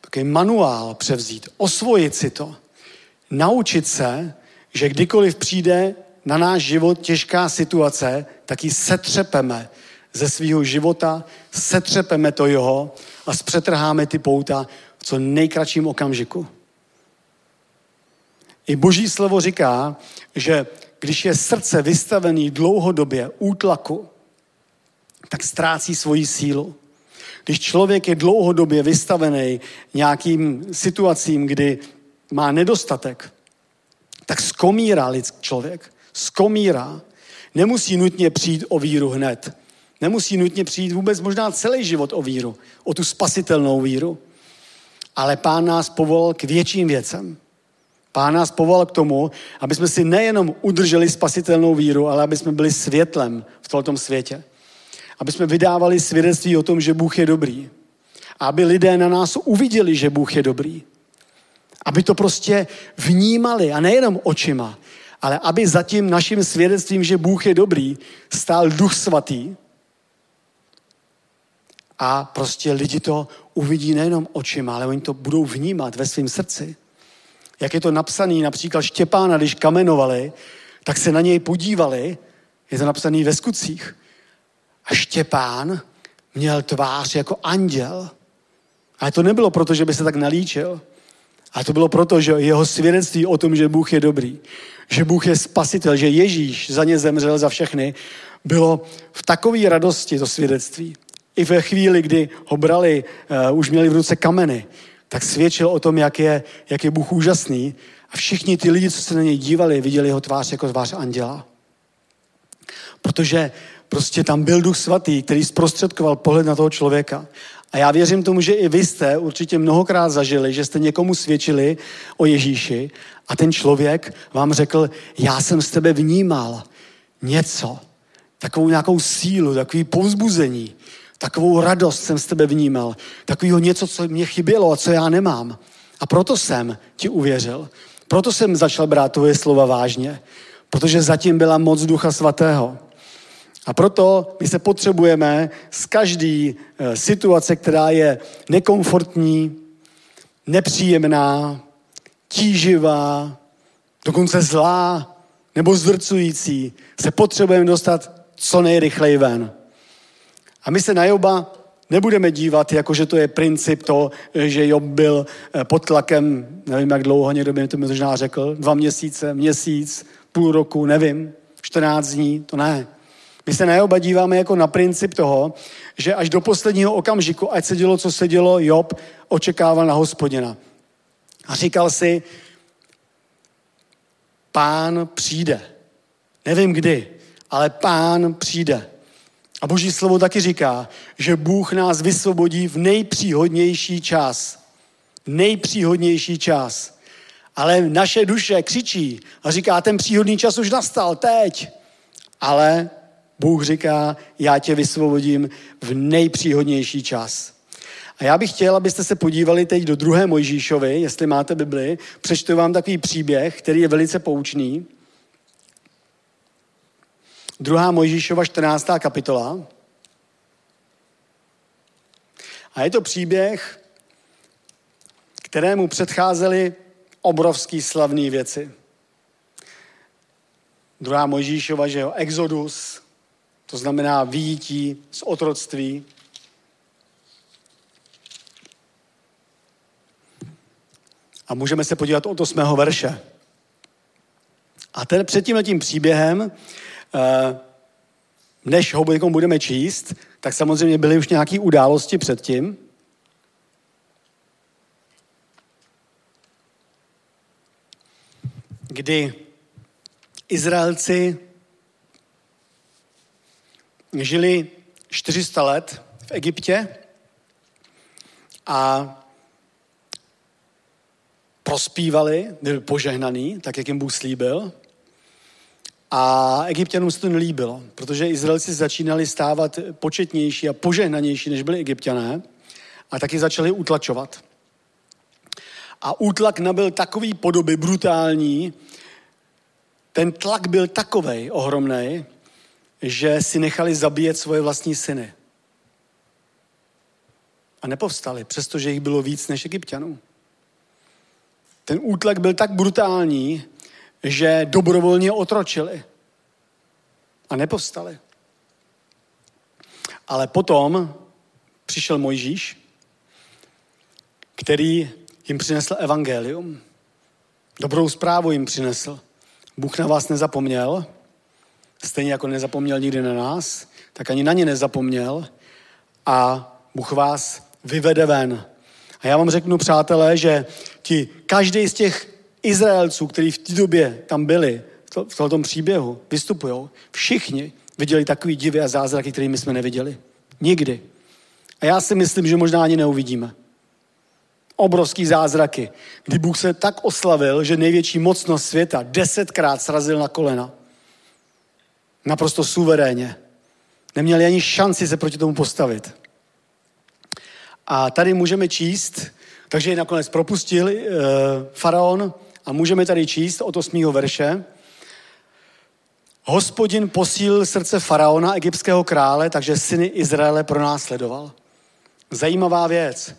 Speaker 2: takový manuál převzít, osvojit si to, naučit se, že kdykoliv přijde na náš život těžká situace, tak ji setřepeme ze svého života, setřepeme to jeho a zpřetrháme ty pouta v co nejkratším okamžiku. I boží slovo říká, že když je srdce vystavený dlouhodobě útlaku, tak ztrácí svoji sílu. Když člověk je dlouhodobě vystavený nějakým situacím, kdy má nedostatek, tak skomírá lidský člověk. Skomírá. Nemusí nutně přijít o víru hned. Nemusí nutně přijít vůbec možná celý život o víru, o tu spasitelnou víru. Ale pán nás povolal k větším věcem. Pán nás povolal k tomu, aby jsme si nejenom udrželi spasitelnou víru, ale aby jsme byli světlem v tomto světě. Aby jsme vydávali svědectví o tom, že Bůh je dobrý. A aby lidé na nás uviděli, že Bůh je dobrý. Aby to prostě vnímali a nejenom očima, ale aby za tím naším svědectvím, že Bůh je dobrý, stál Duch Svatý. A prostě lidi to uvidí nejenom očima, ale oni to budou vnímat ve svém srdci jak je to napsané, například Štěpána, když kamenovali, tak se na něj podívali, je to napsané ve skutcích. A Štěpán měl tvář jako anděl. Ale to nebylo proto, že by se tak nalíčil, ale to bylo proto, že jeho svědectví o tom, že Bůh je dobrý, že Bůh je spasitel, že Ježíš za ně zemřel za všechny, bylo v takové radosti to svědectví. I ve chvíli, kdy ho brali, uh, už měli v ruce kameny, tak svědčil o tom, jak je, jak je Bůh úžasný. A všichni ty lidi, co se na něj dívali, viděli jeho tvář jako tvář anděla. Protože prostě tam byl Duch Svatý, který zprostředkoval pohled na toho člověka. A já věřím tomu, že i vy jste určitě mnohokrát zažili, že jste někomu svědčili o Ježíši a ten člověk vám řekl, já jsem z tebe vnímal něco, takovou nějakou sílu, takový povzbuzení, Takovou radost jsem z tebe vnímal. Takového něco, co mě chybělo a co já nemám. A proto jsem ti uvěřil. Proto jsem začal brát tvoje slova vážně. Protože zatím byla moc Ducha Svatého. A proto my se potřebujeme z každé eh, situace, která je nekomfortní, nepříjemná, tíživá, dokonce zlá nebo zdrcující, se potřebujeme dostat co nejrychleji ven. A my se na Joba nebudeme dívat, jako že to je princip to, že Job byl eh, pod tlakem, nevím jak dlouho, někdo by mi to možná řekl, dva měsíce, měsíc, půl roku, nevím, 14 dní, to ne. My se na Joba díváme jako na princip toho, že až do posledního okamžiku, ať se dělo, co se dělo, Job očekával na hospodina. A říkal si, pán přijde. Nevím kdy, ale pán přijde. A boží slovo taky říká, že Bůh nás vysvobodí v nejpříhodnější čas. Nejpříhodnější čas. Ale naše duše křičí a říká, ten příhodný čas už nastal, teď. Ale Bůh říká, já tě vysvobodím v nejpříhodnější čas. A já bych chtěl, abyste se podívali teď do druhé Mojžíšovy, jestli máte Bibli. Přečtu vám takový příběh, který je velice poučný. Druhá Mojžíšova 14. kapitola. A je to příběh, kterému předcházely obrovský slavné věci. Druhá Mojžíšova, že jo, exodus, to znamená výjití z otroctví. A můžeme se podívat od 8. verše. A ten před tím příběhem než ho budeme číst, tak samozřejmě byly už nějaké události předtím. Kdy Izraelci žili 400 let v Egyptě a prospívali, byli požehnaný, tak jak jim Bůh slíbil. A egyptianům se to nelíbilo, protože Izraelci začínali stávat početnější a požehnanější, než byli egyptiané, a taky začali utlačovat. A útlak nabyl takový podoby brutální, ten tlak byl takovej ohromný, že si nechali zabíjet svoje vlastní syny. A nepovstali, přestože jich bylo víc než egyptianů. Ten útlak byl tak brutální, že dobrovolně otročili a nepovstali. Ale potom přišel Mojžíš, který jim přinesl evangelium. Dobrou zprávu jim přinesl. Bůh na vás nezapomněl, stejně jako nezapomněl nikdy na nás, tak ani na ně nezapomněl a Bůh vás vyvede ven. A já vám řeknu, přátelé, že ti, každý z těch Izraelců, kteří v té době tam byli, v tomto příběhu vystupují, všichni viděli takový divy a zázraky, které my jsme neviděli. Nikdy. A já si myslím, že možná ani neuvidíme. Obrovský zázraky, kdy Bůh se tak oslavil, že největší mocnost světa desetkrát srazil na kolena. Naprosto suverénně. Neměli ani šanci se proti tomu postavit. A tady můžeme číst, takže ji nakonec propustil e, faraon a můžeme tady číst od 8. verše. Hospodin posílil srdce faraona, egyptského krále, takže syny Izraele pronásledoval. Zajímavá věc.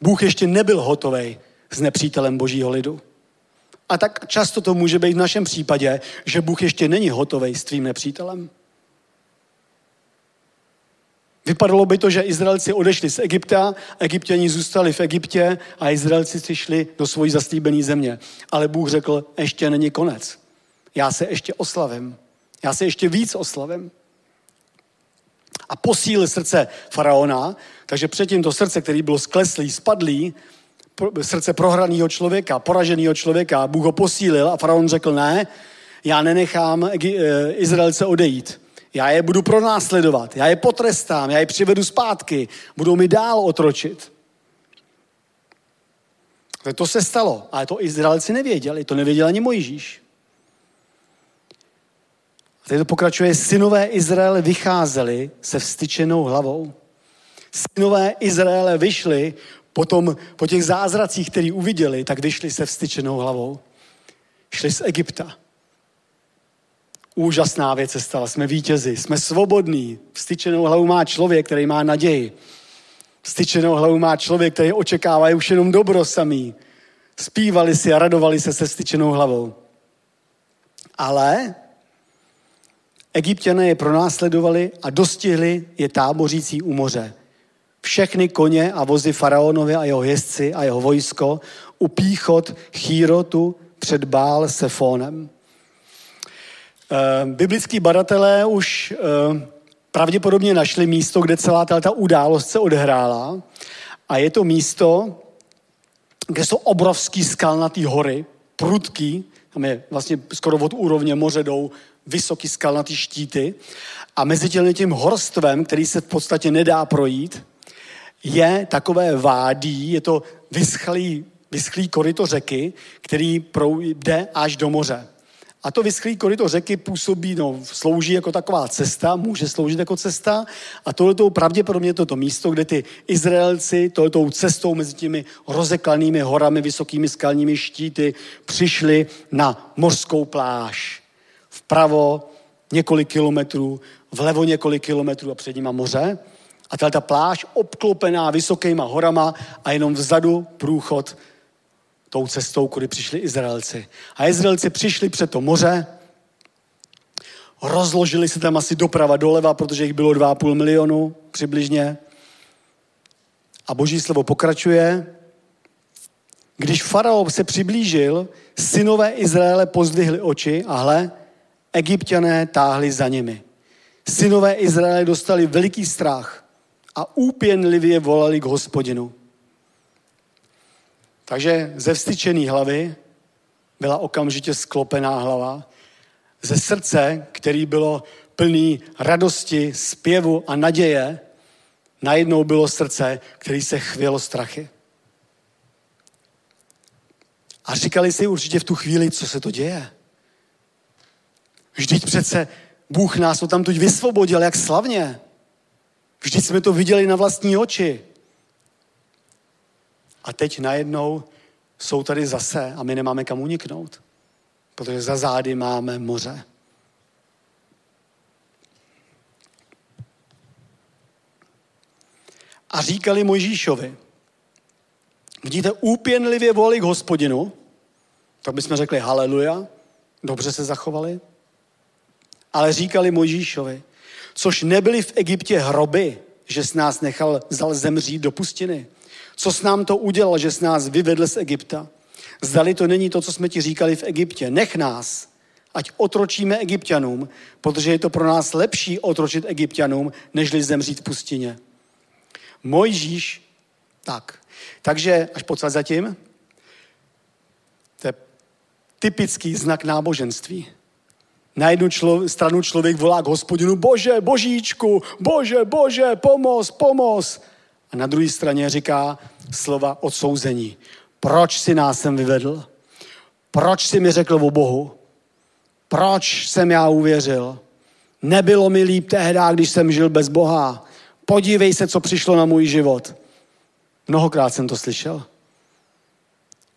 Speaker 2: Bůh ještě nebyl hotový s nepřítelem božího lidu. A tak často to může být v našem případě, že Bůh ještě není hotový s tvým nepřítelem. Vypadalo by to, že Izraelci odešli z Egypta, Egyptěni zůstali v Egyptě a Izraelci si šli do svojí zaslíbené země. Ale Bůh řekl, ještě není konec. Já se ještě oslavím. Já se ještě víc oslavím. A posílil srdce faraona, takže předtím to srdce, který bylo skleslý, spadlý, srdce prohraného člověka, poraženého člověka, Bůh ho posílil a faraon řekl, ne, já nenechám eh, Izraelce odejít. Já je budu pronásledovat, já je potrestám, já je přivedu zpátky, budou mi dál otročit. To se stalo, ale to Izraelci nevěděli, to nevěděl ani Mojžíš. A teď to pokračuje, synové Izraele vycházeli se vstyčenou hlavou. Synové Izraele vyšli potom, po těch zázracích, který uviděli, tak vyšli se vstyčenou hlavou. Šli z Egypta. Úžasná věc se stala. Jsme vítězi, jsme svobodní. Vstyčenou hlavu má člověk, který má naději. Vstyčenou hlavu má člověk, který očekává už jenom dobro samý. Spívali si a radovali se se vstyčenou hlavou. Ale Egyptěné je pronásledovali a dostihli je tábořící u moře. Všechny koně a vozy faraonovi a jeho jezdci a jeho vojsko upíchot Chýrotu před Bál Sefónem. Eh, biblický badatelé už eh, pravděpodobně našli místo, kde celá ta událost se odehrála. A je to místo, kde jsou obrovský skalnatý hory, prudký, tam je vlastně skoro od úrovně moře jdou vysoký skalnatý štíty. A mezi tím horstvem, který se v podstatě nedá projít, je takové vádí, je to vyschlý, vyschlý koryto řeky, který jde až do moře. A to vyschlý koryto řeky působí, no, slouží jako taková cesta, může sloužit jako cesta. A tohle pravděpodobně toto místo, kde ty Izraelci tohletou cestou mezi těmi rozeklanými horami, vysokými skalními štíty přišli na mořskou pláž. Vpravo několik kilometrů, vlevo několik kilometrů a před nima moře. A tato pláž obklopená vysokýma horama a jenom vzadu průchod tou cestou, kudy přišli Izraelci. A Izraelci přišli před to moře, rozložili se tam asi doprava doleva, protože jich bylo 2,5 milionu přibližně. A boží slovo pokračuje. Když faraon se přiblížil, synové Izraele pozdvihli oči a hle, egyptiané táhli za nimi. Synové Izraele dostali veliký strach a úpěnlivě volali k hospodinu. Takže ze vstyčený hlavy byla okamžitě sklopená hlava. Ze srdce, který bylo plný radosti, zpěvu a naděje, najednou bylo srdce, který se chvělo strachy. A říkali si určitě v tu chvíli, co se to děje. Vždyť přece Bůh nás to tam tuď vysvobodil, jak slavně. Vždyť jsme to viděli na vlastní oči. A teď najednou jsou tady zase a my nemáme kam uniknout, protože za zády máme moře. a říkali Mojžíšovi, vidíte, úpěnlivě volali k hospodinu, tak bychom řekli haleluja, dobře se zachovali, ale říkali Mojžíšovi, což nebyli v Egyptě hroby, že s nás nechal zemřít do pustiny. Co s nám to udělal, že s nás vyvedl z Egypta? Zdali to není to, co jsme ti říkali v Egyptě. Nech nás, ať otročíme egyptianům, protože je to pro nás lepší otročit egyptianům, nežli zemřít v pustině. Mojžíš, tak. Takže, až pocať zatím, to je typický znak náboženství. Na jednu člo, stranu člověk volá k hospodinu, bože, božíčku, bože, bože, pomoz, pomoz. A na druhé straně říká slova odsouzení. Proč si nás sem vyvedl? Proč si mi řekl o Bohu? Proč jsem já uvěřil? Nebylo mi líp tehdy, když jsem žil bez Boha. Podívej se, co přišlo na můj život. Mnohokrát jsem to slyšel.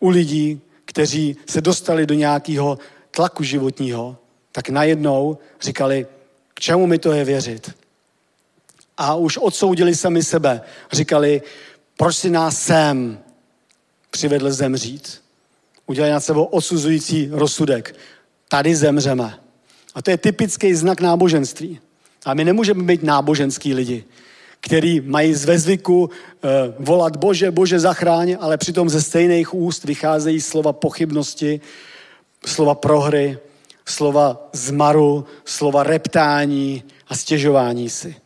Speaker 2: U lidí, kteří se dostali do nějakého tlaku životního, tak najednou říkali, k čemu mi to je věřit. A už odsoudili sami sebe. Říkali, proč si nás sem přivedl zemřít. Udělali nad sebou osuzující rozsudek. Tady zemřeme. A to je typický znak náboženství. A my nemůžeme být náboženský lidi, který mají z zvyku eh, volat Bože, Bože zachráň, ale přitom ze stejných úst vycházejí slova pochybnosti, slova prohry, slova zmaru, slova reptání a stěžování si.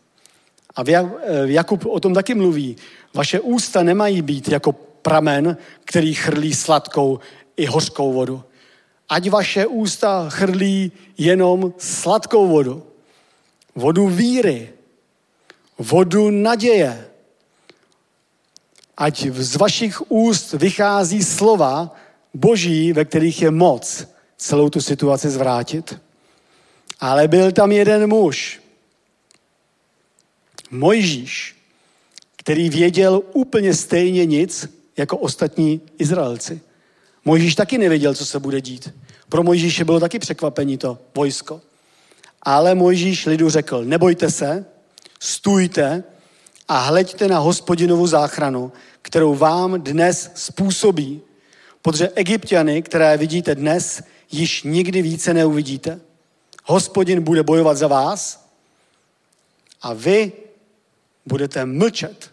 Speaker 2: A eh, Jakub o tom taky mluví. Vaše ústa nemají být jako pramen, který chrlí sladkou i hořkou vodu. Ať vaše ústa chrlí jenom sladkou vodu. Vodu víry. Vodu naděje. Ať z vašich úst vychází slova boží, ve kterých je moc celou tu situaci zvrátit. Ale byl tam jeden muž, Mojžíš, který věděl úplně stejně nic jako ostatní Izraelci. Mojžíš taky nevěděl, co se bude dít. Pro Mojžíše bylo taky překvapení to vojsko. Ale Mojžíš lidu řekl, nebojte se, stůjte a hleďte na hospodinovu záchranu, kterou vám dnes způsobí. Protože egyptiany, které vidíte dnes, již nikdy více neuvidíte. Hospodin bude bojovat za vás a vy budete mlčet.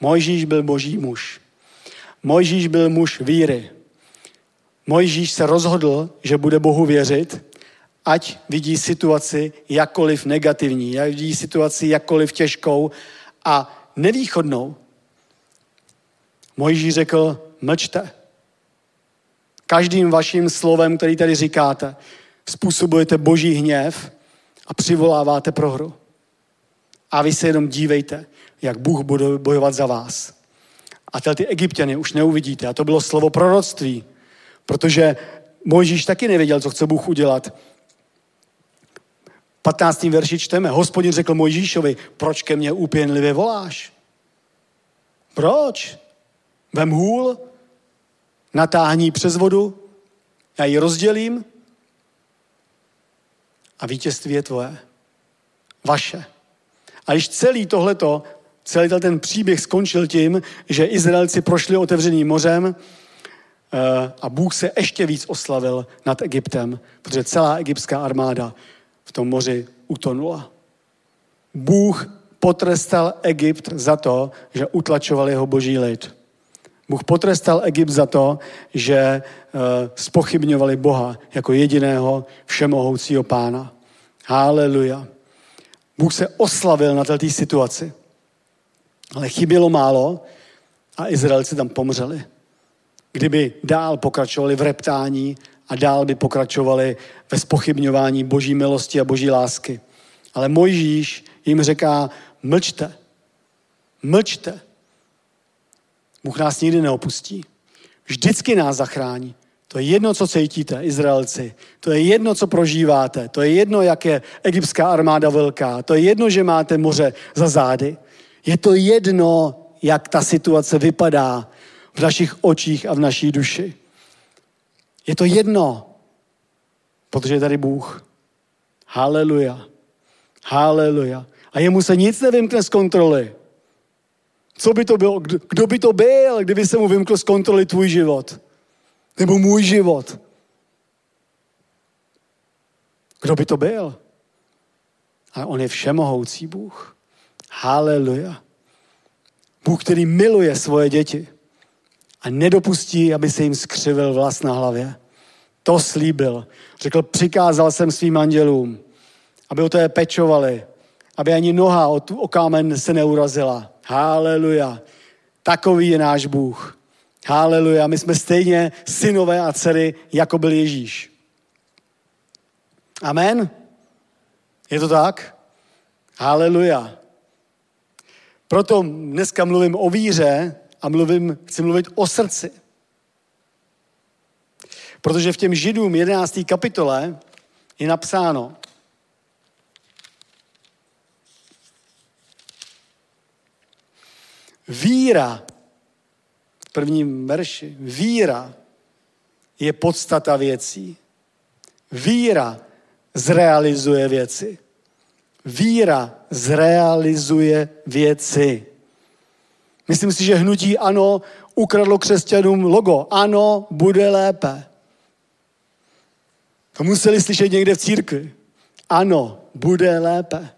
Speaker 2: Mojžíš byl boží muž. Mojžíš byl muž víry. Mojžíš se rozhodl, že bude Bohu věřit, ať vidí situaci jakkoliv negativní, ať vidí situaci jakkoliv těžkou a nevýchodnou. Mojžíš řekl, mlčte. Každým vaším slovem, který tady říkáte, způsobujete boží hněv a přivoláváte prohru. A vy se jenom dívejte, jak Bůh bude bojovat za vás. A ty egyptiany už neuvidíte. A to bylo slovo proroctví, protože Mojžíš taky nevěděl, co chce Bůh udělat. 15. verši čteme. Hospodin řekl Mojžíšovi, proč ke mně úpěnlivě voláš? Proč? Vem hůl, natáhní přes vodu, já ji rozdělím a vítězství je tvoje. Vaše. A když celý tohleto, celý ten příběh skončil tím, že Izraelci prošli otevřeným mořem eh, a Bůh se ještě víc oslavil nad Egyptem, protože celá egyptská armáda v tom moři utonula. Bůh potrestal Egypt za to, že utlačoval jeho boží lid. Bůh potrestal Egypt za to, že uh, spochybňovali Boha jako jediného všemohoucího pána. Haleluja. Bůh se oslavil na této situaci. Ale chybělo málo a Izraelci tam pomřeli. Kdyby dál pokračovali v reptání a dál by pokračovali ve spochybňování boží milosti a boží lásky. Ale Mojžíš jim říká, mlčte, mlčte. Bůh nás nikdy neopustí. Vždycky nás zachrání. To je jedno, co cítíte, Izraelci. To je jedno, co prožíváte. To je jedno, jak je egyptská armáda velká. To je jedno, že máte moře za zády. Je to jedno, jak ta situace vypadá v našich očích a v naší duši. Je to jedno, protože je tady Bůh. Haleluja. Haleluja. A jemu se nic nevymkne z kontroly. Co by to bylo? Kdo, by to byl, kdyby se mu vymkl z kontroly tvůj život? Nebo můj život? Kdo by to byl? Ale on je všemohoucí Bůh. Haleluja. Bůh, který miluje svoje děti a nedopustí, aby se jim skřivil vlast na hlavě. To slíbil. Řekl, přikázal jsem svým andělům, aby o to je pečovali, aby ani noha o, tu, o kámen se neurazila. Haleluja. Takový je náš Bůh. Haleluja. My jsme stejně synové a dcery, jako byl Ježíš. Amen? Je to tak? Haleluja. Proto dneska mluvím o víře a mluvím, chci mluvit o srdci. Protože v těm Židům 11. kapitole je napsáno, víra, prvním verši, víra je podstata věcí. Víra zrealizuje věci. Víra zrealizuje věci. Myslím si, že hnutí ano ukradlo křesťanům logo. Ano, bude lépe. To museli slyšet někde v církvi. Ano, bude lépe.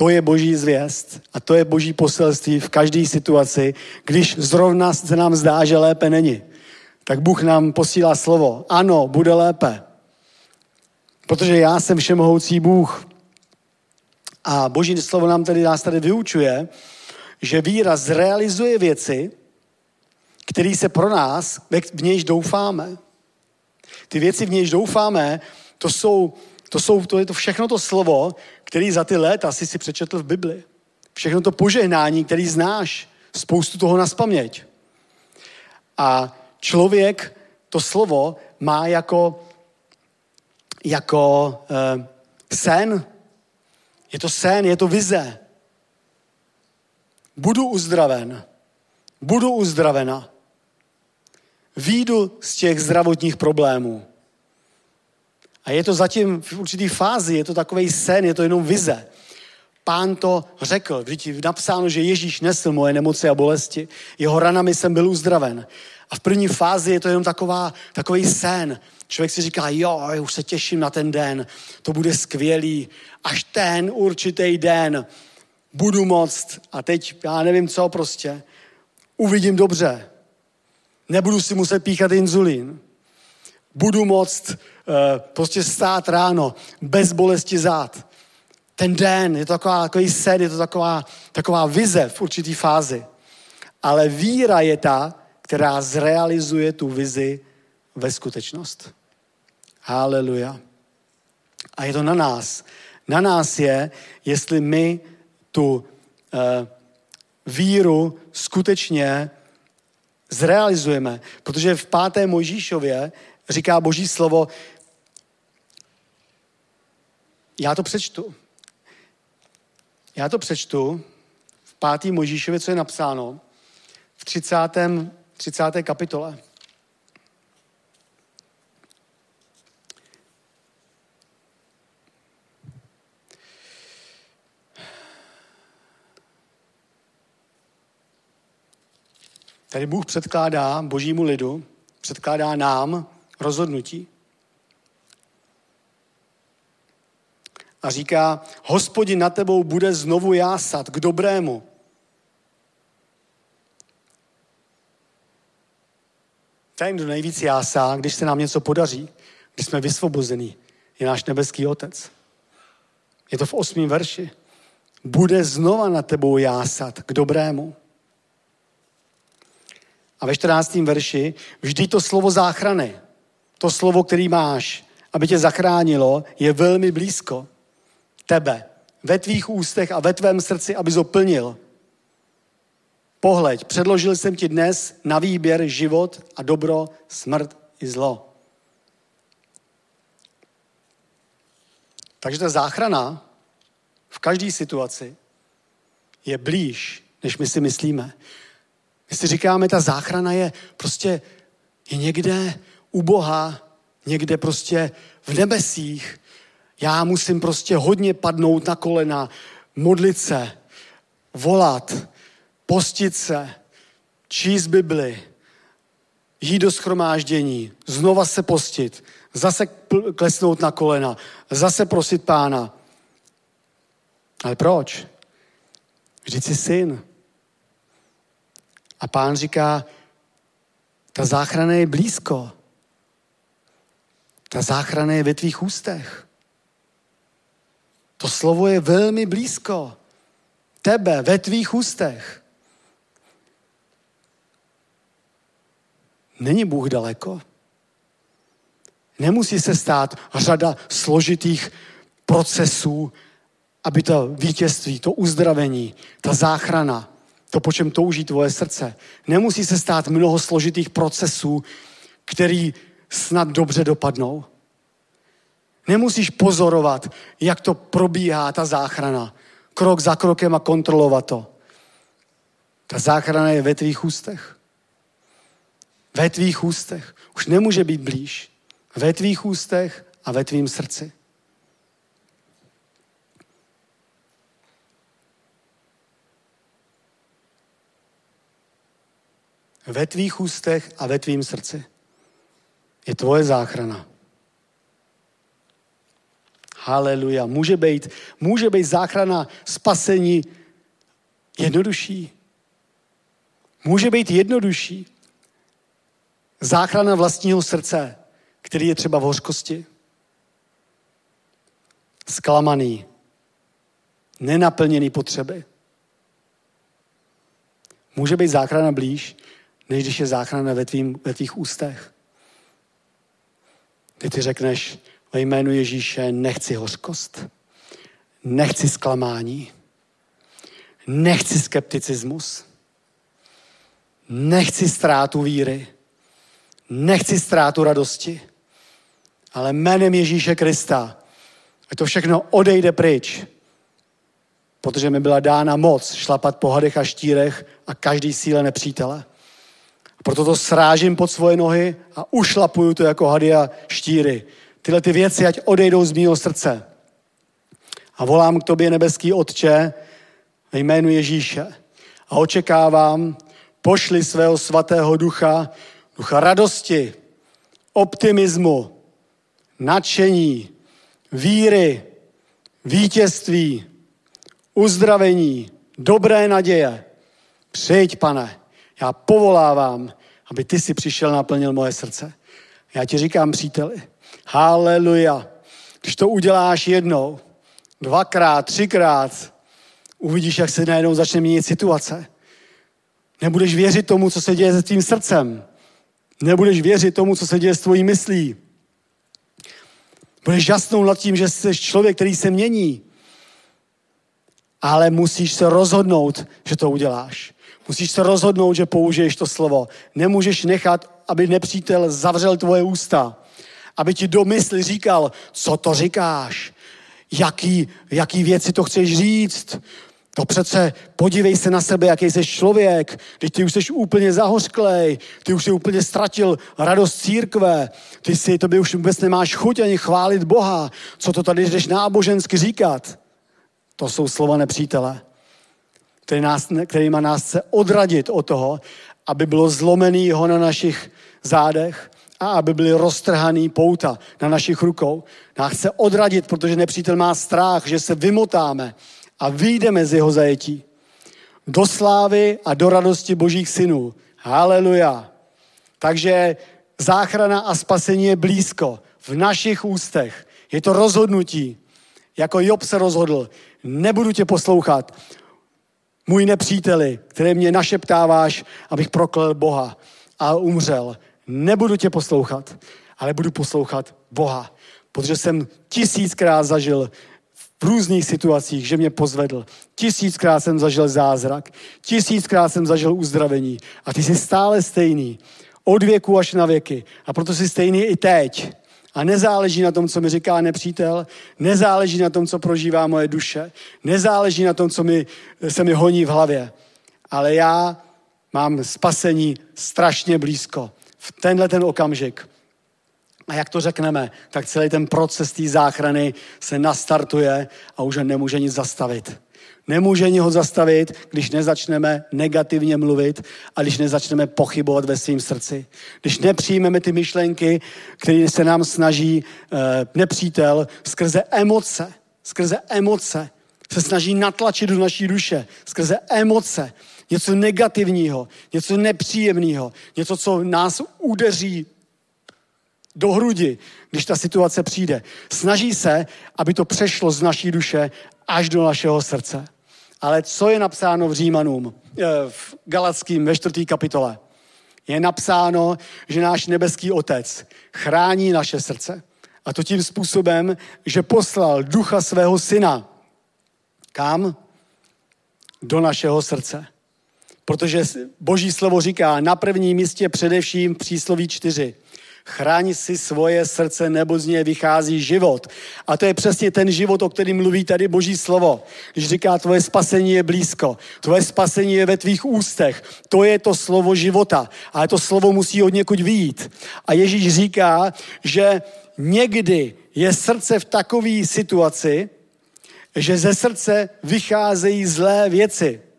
Speaker 2: To je boží zvěst a to je boží poselství v každé situaci, když zrovna se nám zdá, že lépe není. Tak Bůh nám posílá slovo. Ano, bude lépe. Protože já jsem všemohoucí Bůh. A boží slovo nám tady, nás tady vyučuje, že víra zrealizuje věci, které se pro nás, v nějž doufáme. Ty věci, v nějž doufáme, to jsou, to jsou, to je to všechno to slovo, který za ty léta si si přečetl v Bibli. Všechno to požehnání, který znáš, spoustu toho na. A člověk to slovo má jako, jako uh, sen. Je to sen, je to vize. Budu uzdraven. Budu uzdravena. Výjdu z těch zdravotních problémů. A je to zatím v určitý fázi, je to takový sen, je to jenom vize. Pán to řekl, vždyť napsáno, že Ježíš nesl moje nemoci a bolesti. Jeho ranami jsem byl uzdraven. A v první fázi je to jenom taková, takový sen. Člověk si říká, jo, už se těším na ten den, to bude skvělý. Až ten určitý den budu moct, a teď já nevím co prostě, uvidím dobře. Nebudu si muset píchat inzulín. Budu moct prostě stát ráno bez bolesti zad. Ten den je to taková, takový sen, je to taková, taková vize v určitý fázi. Ale víra je ta, která zrealizuje tu vizi ve skutečnost. Haleluja. A je to na nás. Na nás je, jestli my tu uh, víru skutečně zrealizujeme. Protože v páté Mojžíšově říká boží slovo, já to přečtu. Já to přečtu v pátý Mojžíšově, co je napsáno v 30. 30. kapitole. Tady Bůh předkládá božímu lidu, předkládá nám rozhodnutí. A říká, hospodin na tebou bude znovu jásat k dobrému. Ten, kdo nejvíc jásá, když se nám něco podaří, když jsme vysvobození, je náš nebeský otec. Je to v osmém verši. Bude znova na tebou jásat k dobrému. A ve 14. verši vždy to slovo záchrany, to slovo, který máš, aby tě zachránilo, je velmi blízko tebe, ve tvých ústech a ve tvém srdci, aby zoplnil. Pohleď, předložil jsem ti dnes na výběr život a dobro, smrt i zlo. Takže ta záchrana v každé situaci je blíž, než my si myslíme. My si říkáme, ta záchrana je prostě je někde u Boha, někde prostě v nebesích. Já musím prostě hodně padnout na kolena, modlit se, volat, postit se, číst Bibli, jít do schromáždění, znova se postit, zase klesnout na kolena, zase prosit pána. Ale proč? Vždyť jsi syn. A pán říká, ta záchrana je blízko. Ta záchrana je ve tvých ústech. To slovo je velmi blízko. Tebe, ve tvých ústech. Není Bůh daleko. Nemusí se stát řada složitých procesů, aby to vítězství, to uzdravení, ta záchrana, to, po čem touží tvoje srdce, nemusí se stát mnoho složitých procesů, který snad dobře dopadnou. Nemusíš pozorovat, jak to probíhá, ta záchrana, krok za krokem a kontrolovat to. Ta záchrana je ve tvých ústech. Ve tvých ústech. Už nemůže být blíž. Ve tvých ústech a ve tvým srdci. Ve tvých ústech a ve tvým srdci je tvoje záchrana. Haleluja. Může být, může být záchrana spasení jednodušší. Může být jednodušší. Záchrana vlastního srdce, který je třeba v hořkosti. Zklamaný. Nenaplněný potřeby. Může být záchrana blíž, než když je záchrana ve, tvým, ve tvých ústech. Kdy ty řekneš ve jménu Ježíše, nechci hořkost, nechci zklamání, nechci skepticismus, nechci ztrátu víry, nechci ztrátu radosti, ale jménem Ježíše Krista, a to všechno odejde pryč, protože mi byla dána moc šlapat po hadech a štírech a každý síle nepřítele. Proto to srážím pod svoje nohy a ušlapuju to jako hady a štíry. Tyhle ty věci, ať odejdou z mého srdce. A volám k tobě, nebeský Otče, ve jménu Ježíše. A očekávám, pošli svého svatého ducha, ducha radosti, optimismu, nadšení, víry, vítězství, uzdravení, dobré naděje. Přijď, pane, já povolávám, aby ty si přišel naplnil moje srdce. Já ti říkám, příteli, haleluja. Když to uděláš jednou, dvakrát, třikrát, uvidíš, jak se najednou začne měnit situace. Nebudeš věřit tomu, co se děje se tvým srdcem. Nebudeš věřit tomu, co se děje s tvojí myslí. Budeš žasnout nad tím, že jsi člověk, který se mění. Ale musíš se rozhodnout, že to uděláš. Musíš se rozhodnout, že použiješ to slovo. Nemůžeš nechat, aby nepřítel zavřel tvoje ústa. Aby ti do mysli říkal, co to říkáš, jaký, jaký věci to chceš říct. To přece podívej se na sebe, jaký jsi člověk. Teď ty už jsi úplně zahořklej, ty už jsi úplně ztratil radost církve, ty si, to by už vůbec nemáš chuť ani chválit Boha. Co to tady jdeš nábožensky říkat? To jsou slova nepřítele který, nás, který má nás chce odradit od toho, aby bylo zlomený ho na našich zádech a aby byly roztrhaný pouta na našich rukou. Nás chce odradit, protože nepřítel má strach, že se vymotáme a vyjdeme z jeho zajetí. Do slávy a do radosti božích synů. Haleluja. Takže záchrana a spasení je blízko, v našich ústech. Je to rozhodnutí. Jako Job se rozhodl, nebudu tě poslouchat, můj nepříteli, které mě našeptáváš, abych proklel Boha a umřel. Nebudu tě poslouchat, ale budu poslouchat Boha. Protože jsem tisíckrát zažil v různých situacích, že mě pozvedl. Tisíckrát jsem zažil zázrak, tisíckrát jsem zažil uzdravení. A ty jsi stále stejný. Od věku až na věky. A proto jsi stejný i teď. A nezáleží na tom, co mi říká nepřítel, nezáleží na tom, co prožívá moje duše, nezáleží na tom, co mi, se mi honí v hlavě. Ale já mám spasení strašně blízko. V tenhle ten okamžik. A jak to řekneme, tak celý ten proces té záchrany se nastartuje a už nemůže nic zastavit. Nemůže ho zastavit, když nezačneme negativně mluvit a když nezačneme pochybovat ve svém srdci. Když nepřijmeme ty myšlenky, které se nám snaží e, nepřítel skrze emoce, skrze emoce, se snaží natlačit do naší duše, skrze emoce, něco negativního, něco nepříjemného, něco, co nás udeří do hrudi, když ta situace přijde. Snaží se, aby to přešlo z naší duše až do našeho srdce. Ale co je napsáno v Římanům, eh, v Galackým ve čtvrtý kapitole? Je napsáno, že náš nebeský otec chrání naše srdce. A to tím způsobem, že poslal ducha svého syna. Kam? Do našeho srdce. Protože boží slovo říká na prvním místě především přísloví čtyři. Chráň si svoje srdce, nebo z něj vychází život. A to je přesně ten život, o kterém mluví tady Boží slovo. Když říká, tvoje spasení je blízko, tvoje spasení je ve tvých ústech. To je to slovo života. Ale to slovo musí od někud výjít. A Ježíš říká, že někdy je srdce v takové situaci, že ze srdce vycházejí zlé věci.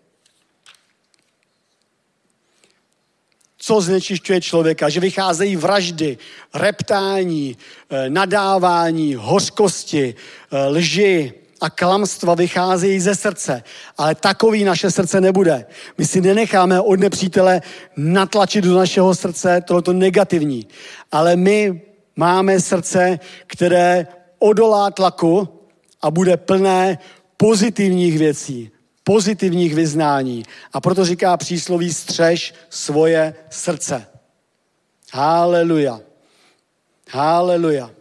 Speaker 2: Co znečišťuje člověka, že vycházejí vraždy, reptání, eh, nadávání, hořkosti, eh, lži a klamstva vycházejí ze srdce. Ale takový naše srdce nebude. My si nenecháme od nepřítele natlačit do našeho srdce tohoto negativní. Ale my máme srdce, které odolá tlaku a bude plné pozitivních věcí, pozitivních vyznání. A proto říká přísloví střež svoje srdce. Haleluja. Haleluja.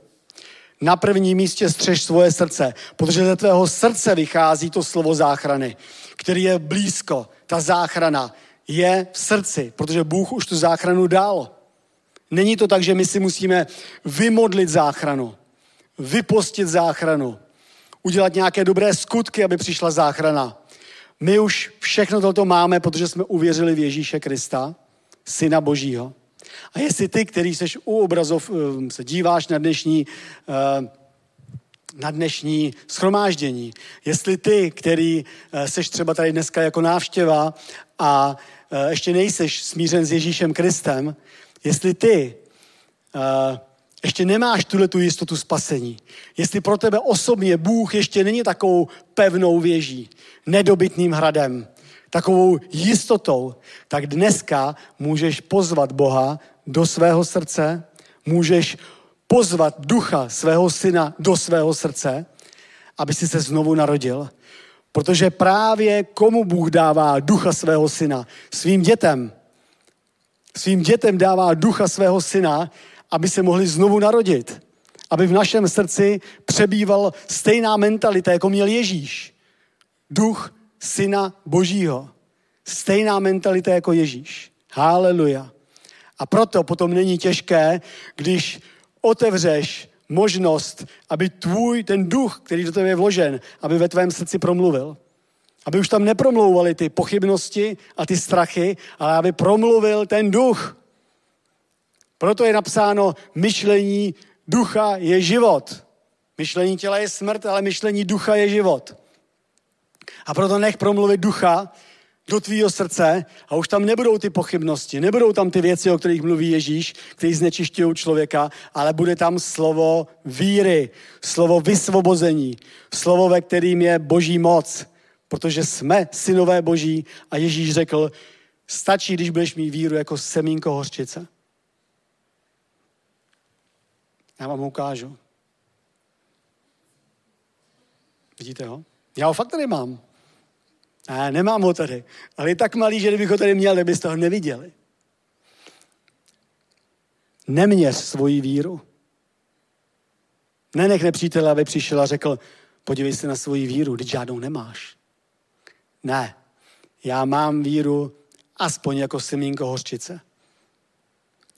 Speaker 2: Na prvním místě střež svoje srdce, protože ze tvého srdce vychází to slovo záchrany, který je blízko. Ta záchrana je v srdci, protože Bůh už tu záchranu dal. Není to tak, že my si musíme vymodlit záchranu, vypostit záchranu, udělat nějaké dobré skutky, aby přišla záchrana. My už všechno toto máme, protože jsme uvěřili v Ježíše Krista, Syna Božího. A jestli ty, který seš u obrazov, eh, se díváš na dnešní, eh, na dnešní schromáždění, jestli ty, který eh, seš třeba tady dneska jako návštěva a ještě nejseš smířen s Ježíšem Kristem, jestli ty ještě nemáš tuhle tu jistotu spasení, jestli pro tebe osobně Bůh ještě není takovou pevnou věží, nedobytným hradem, takovou jistotou, tak dneska můžeš pozvat Boha do svého srdce, můžeš pozvat ducha svého syna do svého srdce, aby si se znovu narodil. Protože právě komu Bůh dává ducha svého syna? Svým dětem. Svým dětem dává ducha svého syna, aby se mohli znovu narodit. Aby v našem srdci přebýval stejná mentalita, jako měl Ježíš. Duch syna Božího. Stejná mentalita jako Ježíš. Haleluja. A proto potom není těžké, když otevřeš možnost, aby tvůj, ten duch, který do tebe je vložen, aby ve tvém srdci promluvil. Aby už tam nepromlouvaly ty pochybnosti a ty strachy, ale aby promluvil ten duch. Proto je napsáno, myšlení ducha je život. Myšlení těla je smrt, ale myšlení ducha je život. A proto nech promluvit ducha do tvýho srdce a už tam nebudou ty pochybnosti, nebudou tam ty věci, o kterých mluví Ježíš, který znečišťují člověka, ale bude tam slovo víry, slovo vysvobození, slovo, ve kterým je boží moc, protože jsme synové boží a Ježíš řekl, stačí, když budeš mít víru jako semínko hořčice. Já vám ho ukážu. Vidíte ho? Já ho fakt tady mám. A nemám ho tady. Ale je tak malý, že kdybych ho tady měl, tak byste ho neviděli. Neměř svoji víru. Nenech nepřítele, aby přišel a řekl, podívej se na svoji víru, když žádnou nemáš. Ne, já mám víru aspoň jako semínko hořčice.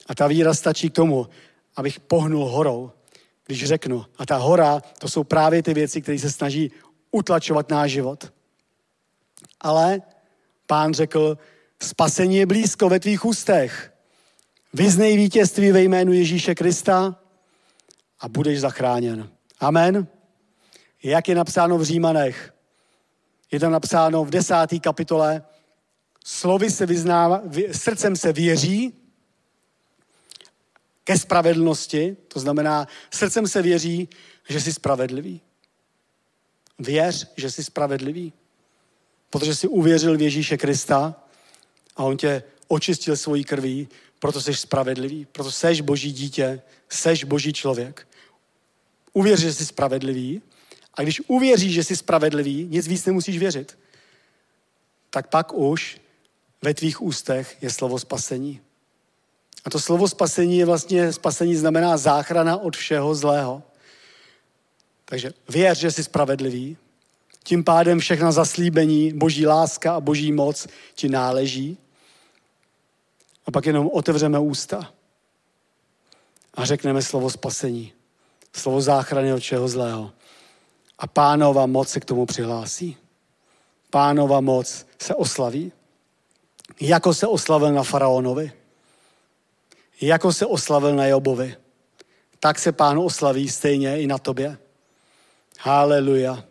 Speaker 2: A ta víra stačí k tomu, abych pohnul horou, když řeknu. A ta hora, to jsou právě ty věci, které se snaží utlačovat náš život. Ale pán řekl, spasení je blízko ve tvých ústech. Vyznej vítězství ve jménu Ježíše Krista a budeš zachráněn. Amen. Jak je napsáno v Římanech? Je tam napsáno v desáté kapitole, slovy se vyznává, srdcem se věří ke spravedlnosti, to znamená, srdcem se věří, že jsi spravedlivý. Věř, že jsi spravedlivý. Protože jsi uvěřil v Ježíše Krista a on tě očistil svojí krví, proto jsi spravedlivý, proto seš boží dítě, seš boží člověk. Uvěř, že jsi spravedlivý a když uvěříš, že jsi spravedlivý, nic víc nemusíš věřit, tak pak už ve tvých ústech je slovo spasení. A to slovo spasení je vlastně, spasení znamená záchrana od všeho zlého. Takže věř, že jsi spravedlivý, tím pádem všechna zaslíbení, boží láska a boží moc ti náleží. A pak jenom otevřeme ústa a řekneme slovo spasení, slovo záchrany od všeho zlého. A pánova moc se k tomu přihlásí. Pánova moc se oslaví. Jako se oslavil na faraonovi. Jako se oslavil na Jobovi. Tak se pán oslaví stejně i na tobě. Haleluja.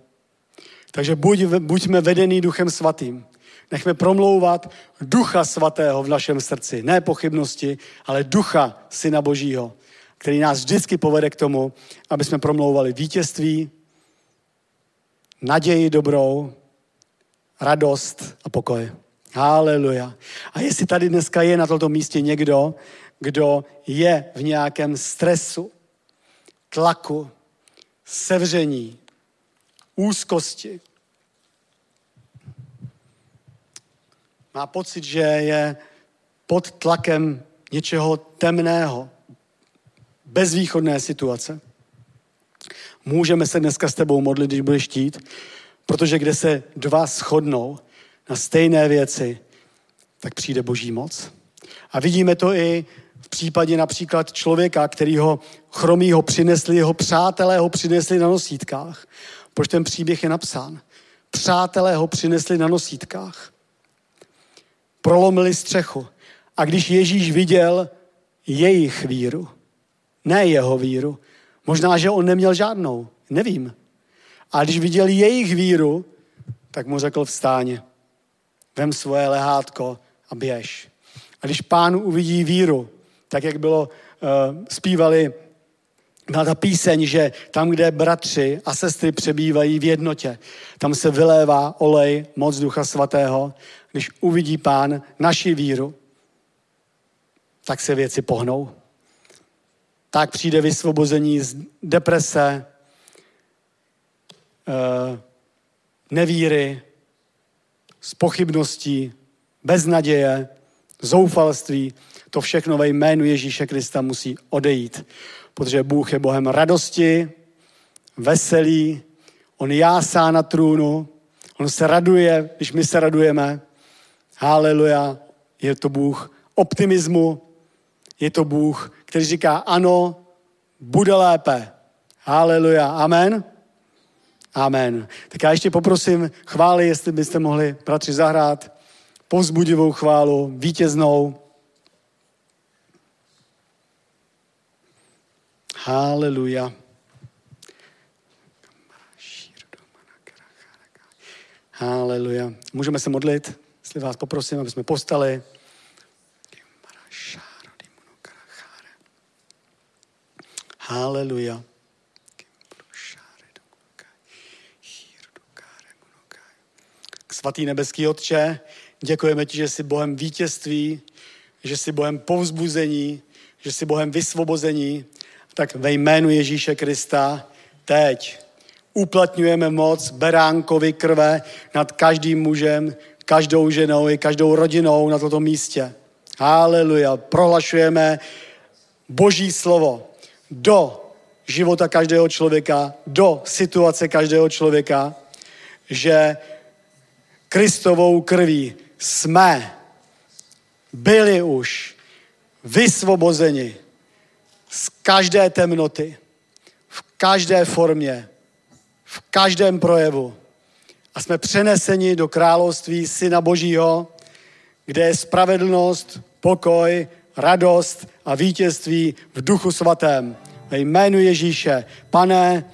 Speaker 2: Takže buď, buďme vedený duchem svatým. Nechme promlouvat ducha svatého v našem srdci. Ne pochybnosti, ale ducha syna božího, který nás vždycky povede k tomu, aby jsme promlouvali vítězství, naději dobrou, radost a pokoj. Haleluja. A jestli tady dneska je na tomto místě někdo, kdo je v nějakém stresu, tlaku, sevření, úzkosti, má pocit, že je pod tlakem něčeho temného, bezvýchodné situace. Můžeme se dneska s tebou modlit, když budeš chtít, protože kde se dva shodnou na stejné věci, tak přijde boží moc. A vidíme to i v případě například člověka, který ho chromí ho přinesli, jeho přátelé ho přinesli na nosítkách. Proč ten příběh je napsán? Přátelé ho přinesli na nosítkách. Prolomili střechu. A když Ježíš viděl jejich víru, ne jeho víru, možná, že on neměl žádnou, nevím. A když viděl jejich víru, tak mu řekl vstáně. Vem svoje lehátko a běž. A když pán uvidí víru, tak jak bylo, uh, zpívali byla ta píseň, že tam, kde bratři a sestry přebývají v jednotě, tam se vylévá olej, moc Ducha Svatého. Když uvidí pán naši víru, tak se věci pohnou. Tak přijde vysvobození z deprese, eh, nevíry, z pochybností, beznaděje, zoufalství. To všechno ve jménu Ježíše Krista musí odejít protože Bůh je Bohem radosti, veselý, on jásá na trůnu, on se raduje, když my se radujeme. Haleluja, je to Bůh optimismu, je to Bůh, který říká ano, bude lépe. Haleluja, amen. Amen. Tak já ještě poprosím chvály, jestli byste mohli, bratři, zahrát povzbudivou chválu, vítěznou. Haleluja. Haleluja. Můžeme se modlit, jestli vás poprosím, aby jsme postali. Haleluja. Svatý nebeský Otče, děkujeme ti, že jsi Bohem vítězství, že jsi Bohem povzbuzení, že jsi Bohem vysvobození, tak ve jménu Ježíše Krista teď uplatňujeme moc beránkovi krve nad každým mužem, každou ženou i každou rodinou na toto místě. Haleluja. Prohlašujeme Boží slovo do života každého člověka, do situace každého člověka, že Kristovou krví jsme byli už vysvobozeni z každé temnoty, v každé formě, v každém projevu. A jsme přeneseni do království Syna Božího, kde je spravedlnost, pokoj, radost a vítězství v duchu svatém. ve jménu Ježíše. Pane,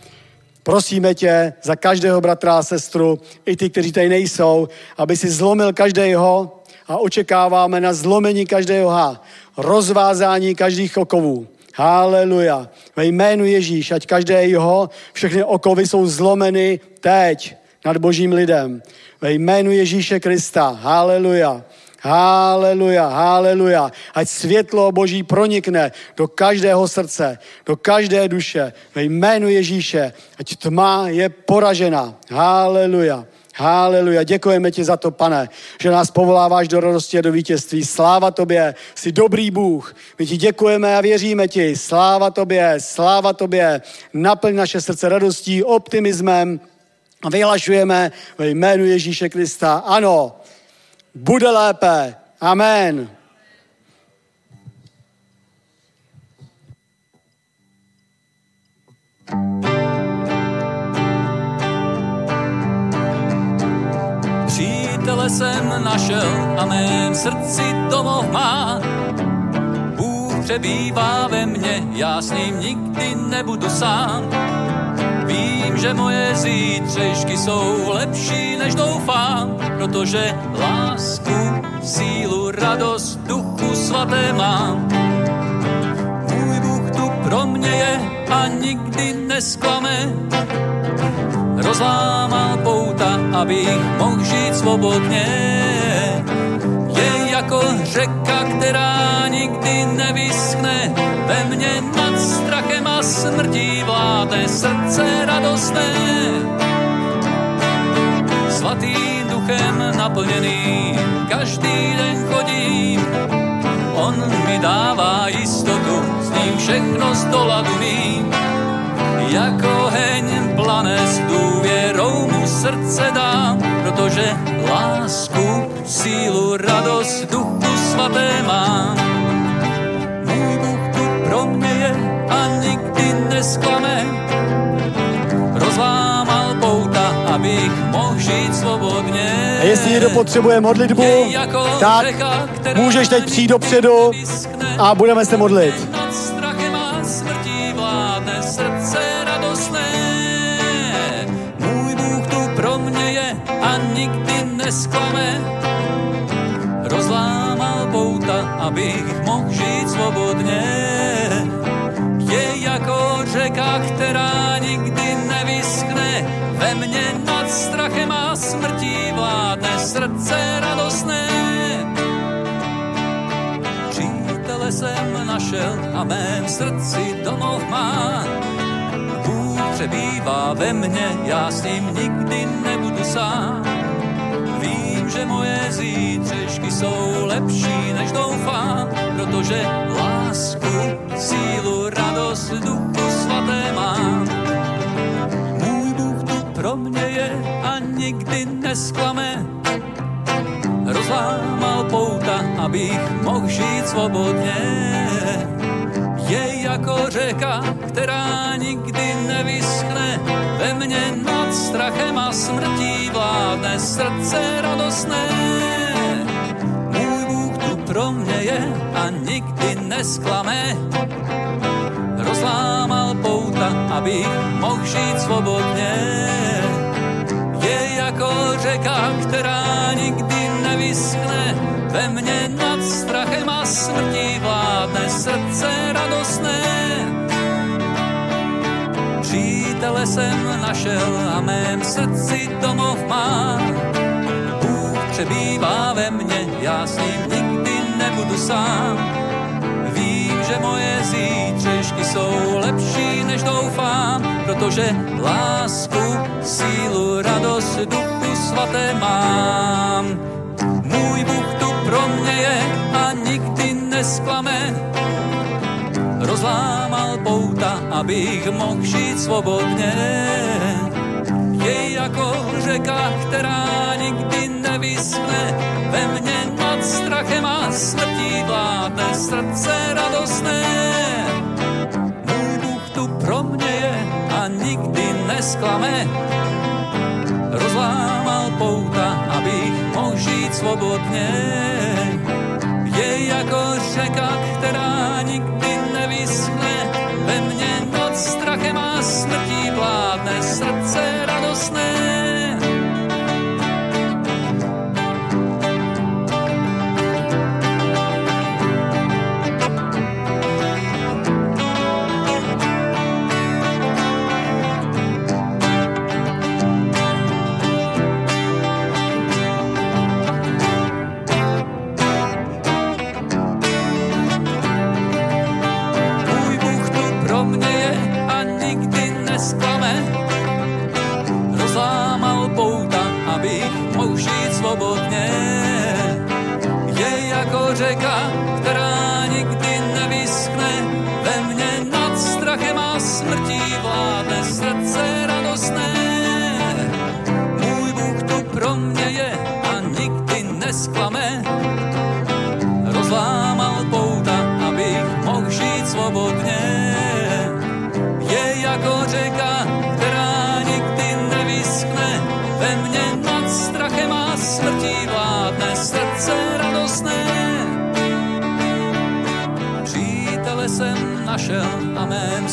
Speaker 2: prosíme tě za každého bratra a sestru, i ty, kteří tady nejsou, aby si zlomil každého a očekáváme na zlomení každého ha, rozvázání každých okovů. Haleluja. Ve jménu Ježíš, ať každé jeho, všechny okovy jsou zlomeny teď nad božím lidem. Ve jménu Ježíše Krista. Haleluja. Haleluja, haleluja. Ať světlo Boží pronikne do každého srdce, do každé duše. Ve jménu Ježíše, ať tma je poražena. Haleluja. Haleluja, děkujeme ti za to, pane, že nás povoláváš do radosti a do vítězství. Sláva tobě, jsi dobrý Bůh. My ti děkujeme a věříme ti. Sláva tobě, sláva tobě. Naplň naše srdce radostí, optimismem a vyhlašujeme ve jménu Ježíše Krista. Ano, bude lépe. Amen.
Speaker 1: Jsem našel a mém srdci domov má. Bůh přebývá ve mně, já s ním nikdy nebudu sám. Vím, že moje zítřešky jsou lepší, než doufám, protože lásku, sílu, radost, duchu svaté mám. Můj Bůh tu pro mě je a nikdy nesklame. Rozlámal pouta, abych mohl žít svobodně. Je jako řeka, která nikdy nevyschne, ve mně nad strachem a smrtí vládne srdce radostné. Svatým duchem naplněný, každý den chodím, on mi dává jistotu, s ním všechno zdoladu mým. Jako heň plane s důvěrou mu srdce dám, protože lásku, sílu, radost, duchu svaté mám. Můj Bůh tu pro mě je a nikdy nesklame. Rozlámal pouta, abych mohl žít svobodně.
Speaker 2: A jestli někdo potřebuje modlitbu,
Speaker 1: jako
Speaker 2: tak
Speaker 1: řeka,
Speaker 2: můžeš teď přijít dopředu a budeme se modlit.
Speaker 1: Nesklame. Rozlámal pouta, abych mohl žít svobodně. Je jako řeka, která nikdy nevyschne. Ve mně nad strachem a smrtí vládne srdce radostné. Přítele jsem našel a mém srdci domov má. Přebývá ve mně, já s ním nikdy nebudu sám. Že moje zítřešky jsou lepší, než doufám, protože lásku, sílu, radost, duchu svaté mám. Můj Bůh tu pro mě je a nikdy nesklame. Rozlámal pouta, abych mohl žít svobodně. Je jako řeka, která nikdy nevyschne, ve mně nad strachem a smrtí vládne srdce radostné. Můj Bůh tu pro mě je a nikdy nesklame. Rozlámal pouta, abych mohl žít svobodně. Je jako řeka, která nikdy nevyschne, ve mně nad strachem a smrtí vládne srdce radostné. Přítele jsem našel a mém srdci domov má. Bůh přebývá ve mně, já s ním nikdy nebudu sám. Vím, že moje zítřešky jsou lepší, než doufám, protože lásku, sílu, radost, duchu svaté mám. Můj Bůh tu pro mě je a nikdy nesklame. Rozlámal pouta, abych mohl žít svobodně. Je jako řeka, která nikdy nevyschne, ve mně nad strachem a smrtí vládne srdce radostné. Můj Bůh tu pro mě je a nikdy nesklame. Rozlámal pouta, žít svobodně. Je jako řeka, která nikdy nevyschne, ve mně strachem a smrtí vládne srdce radostné.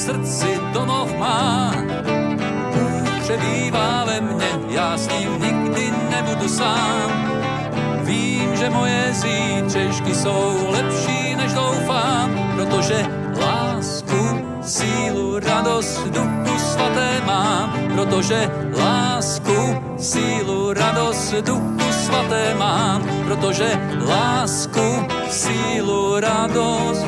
Speaker 1: Srdci domov má. Přebývá ve mně, já s ním nikdy nebudu sám. Vím, že moje zítřešky jsou lepší, než doufám, protože lásku, sílu, radost, duchu svaté mám, protože lásku, sílu, radost, duchu svaté mám, protože lásku, sílu, radost,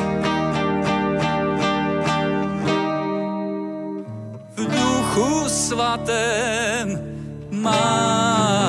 Speaker 1: svatém mám.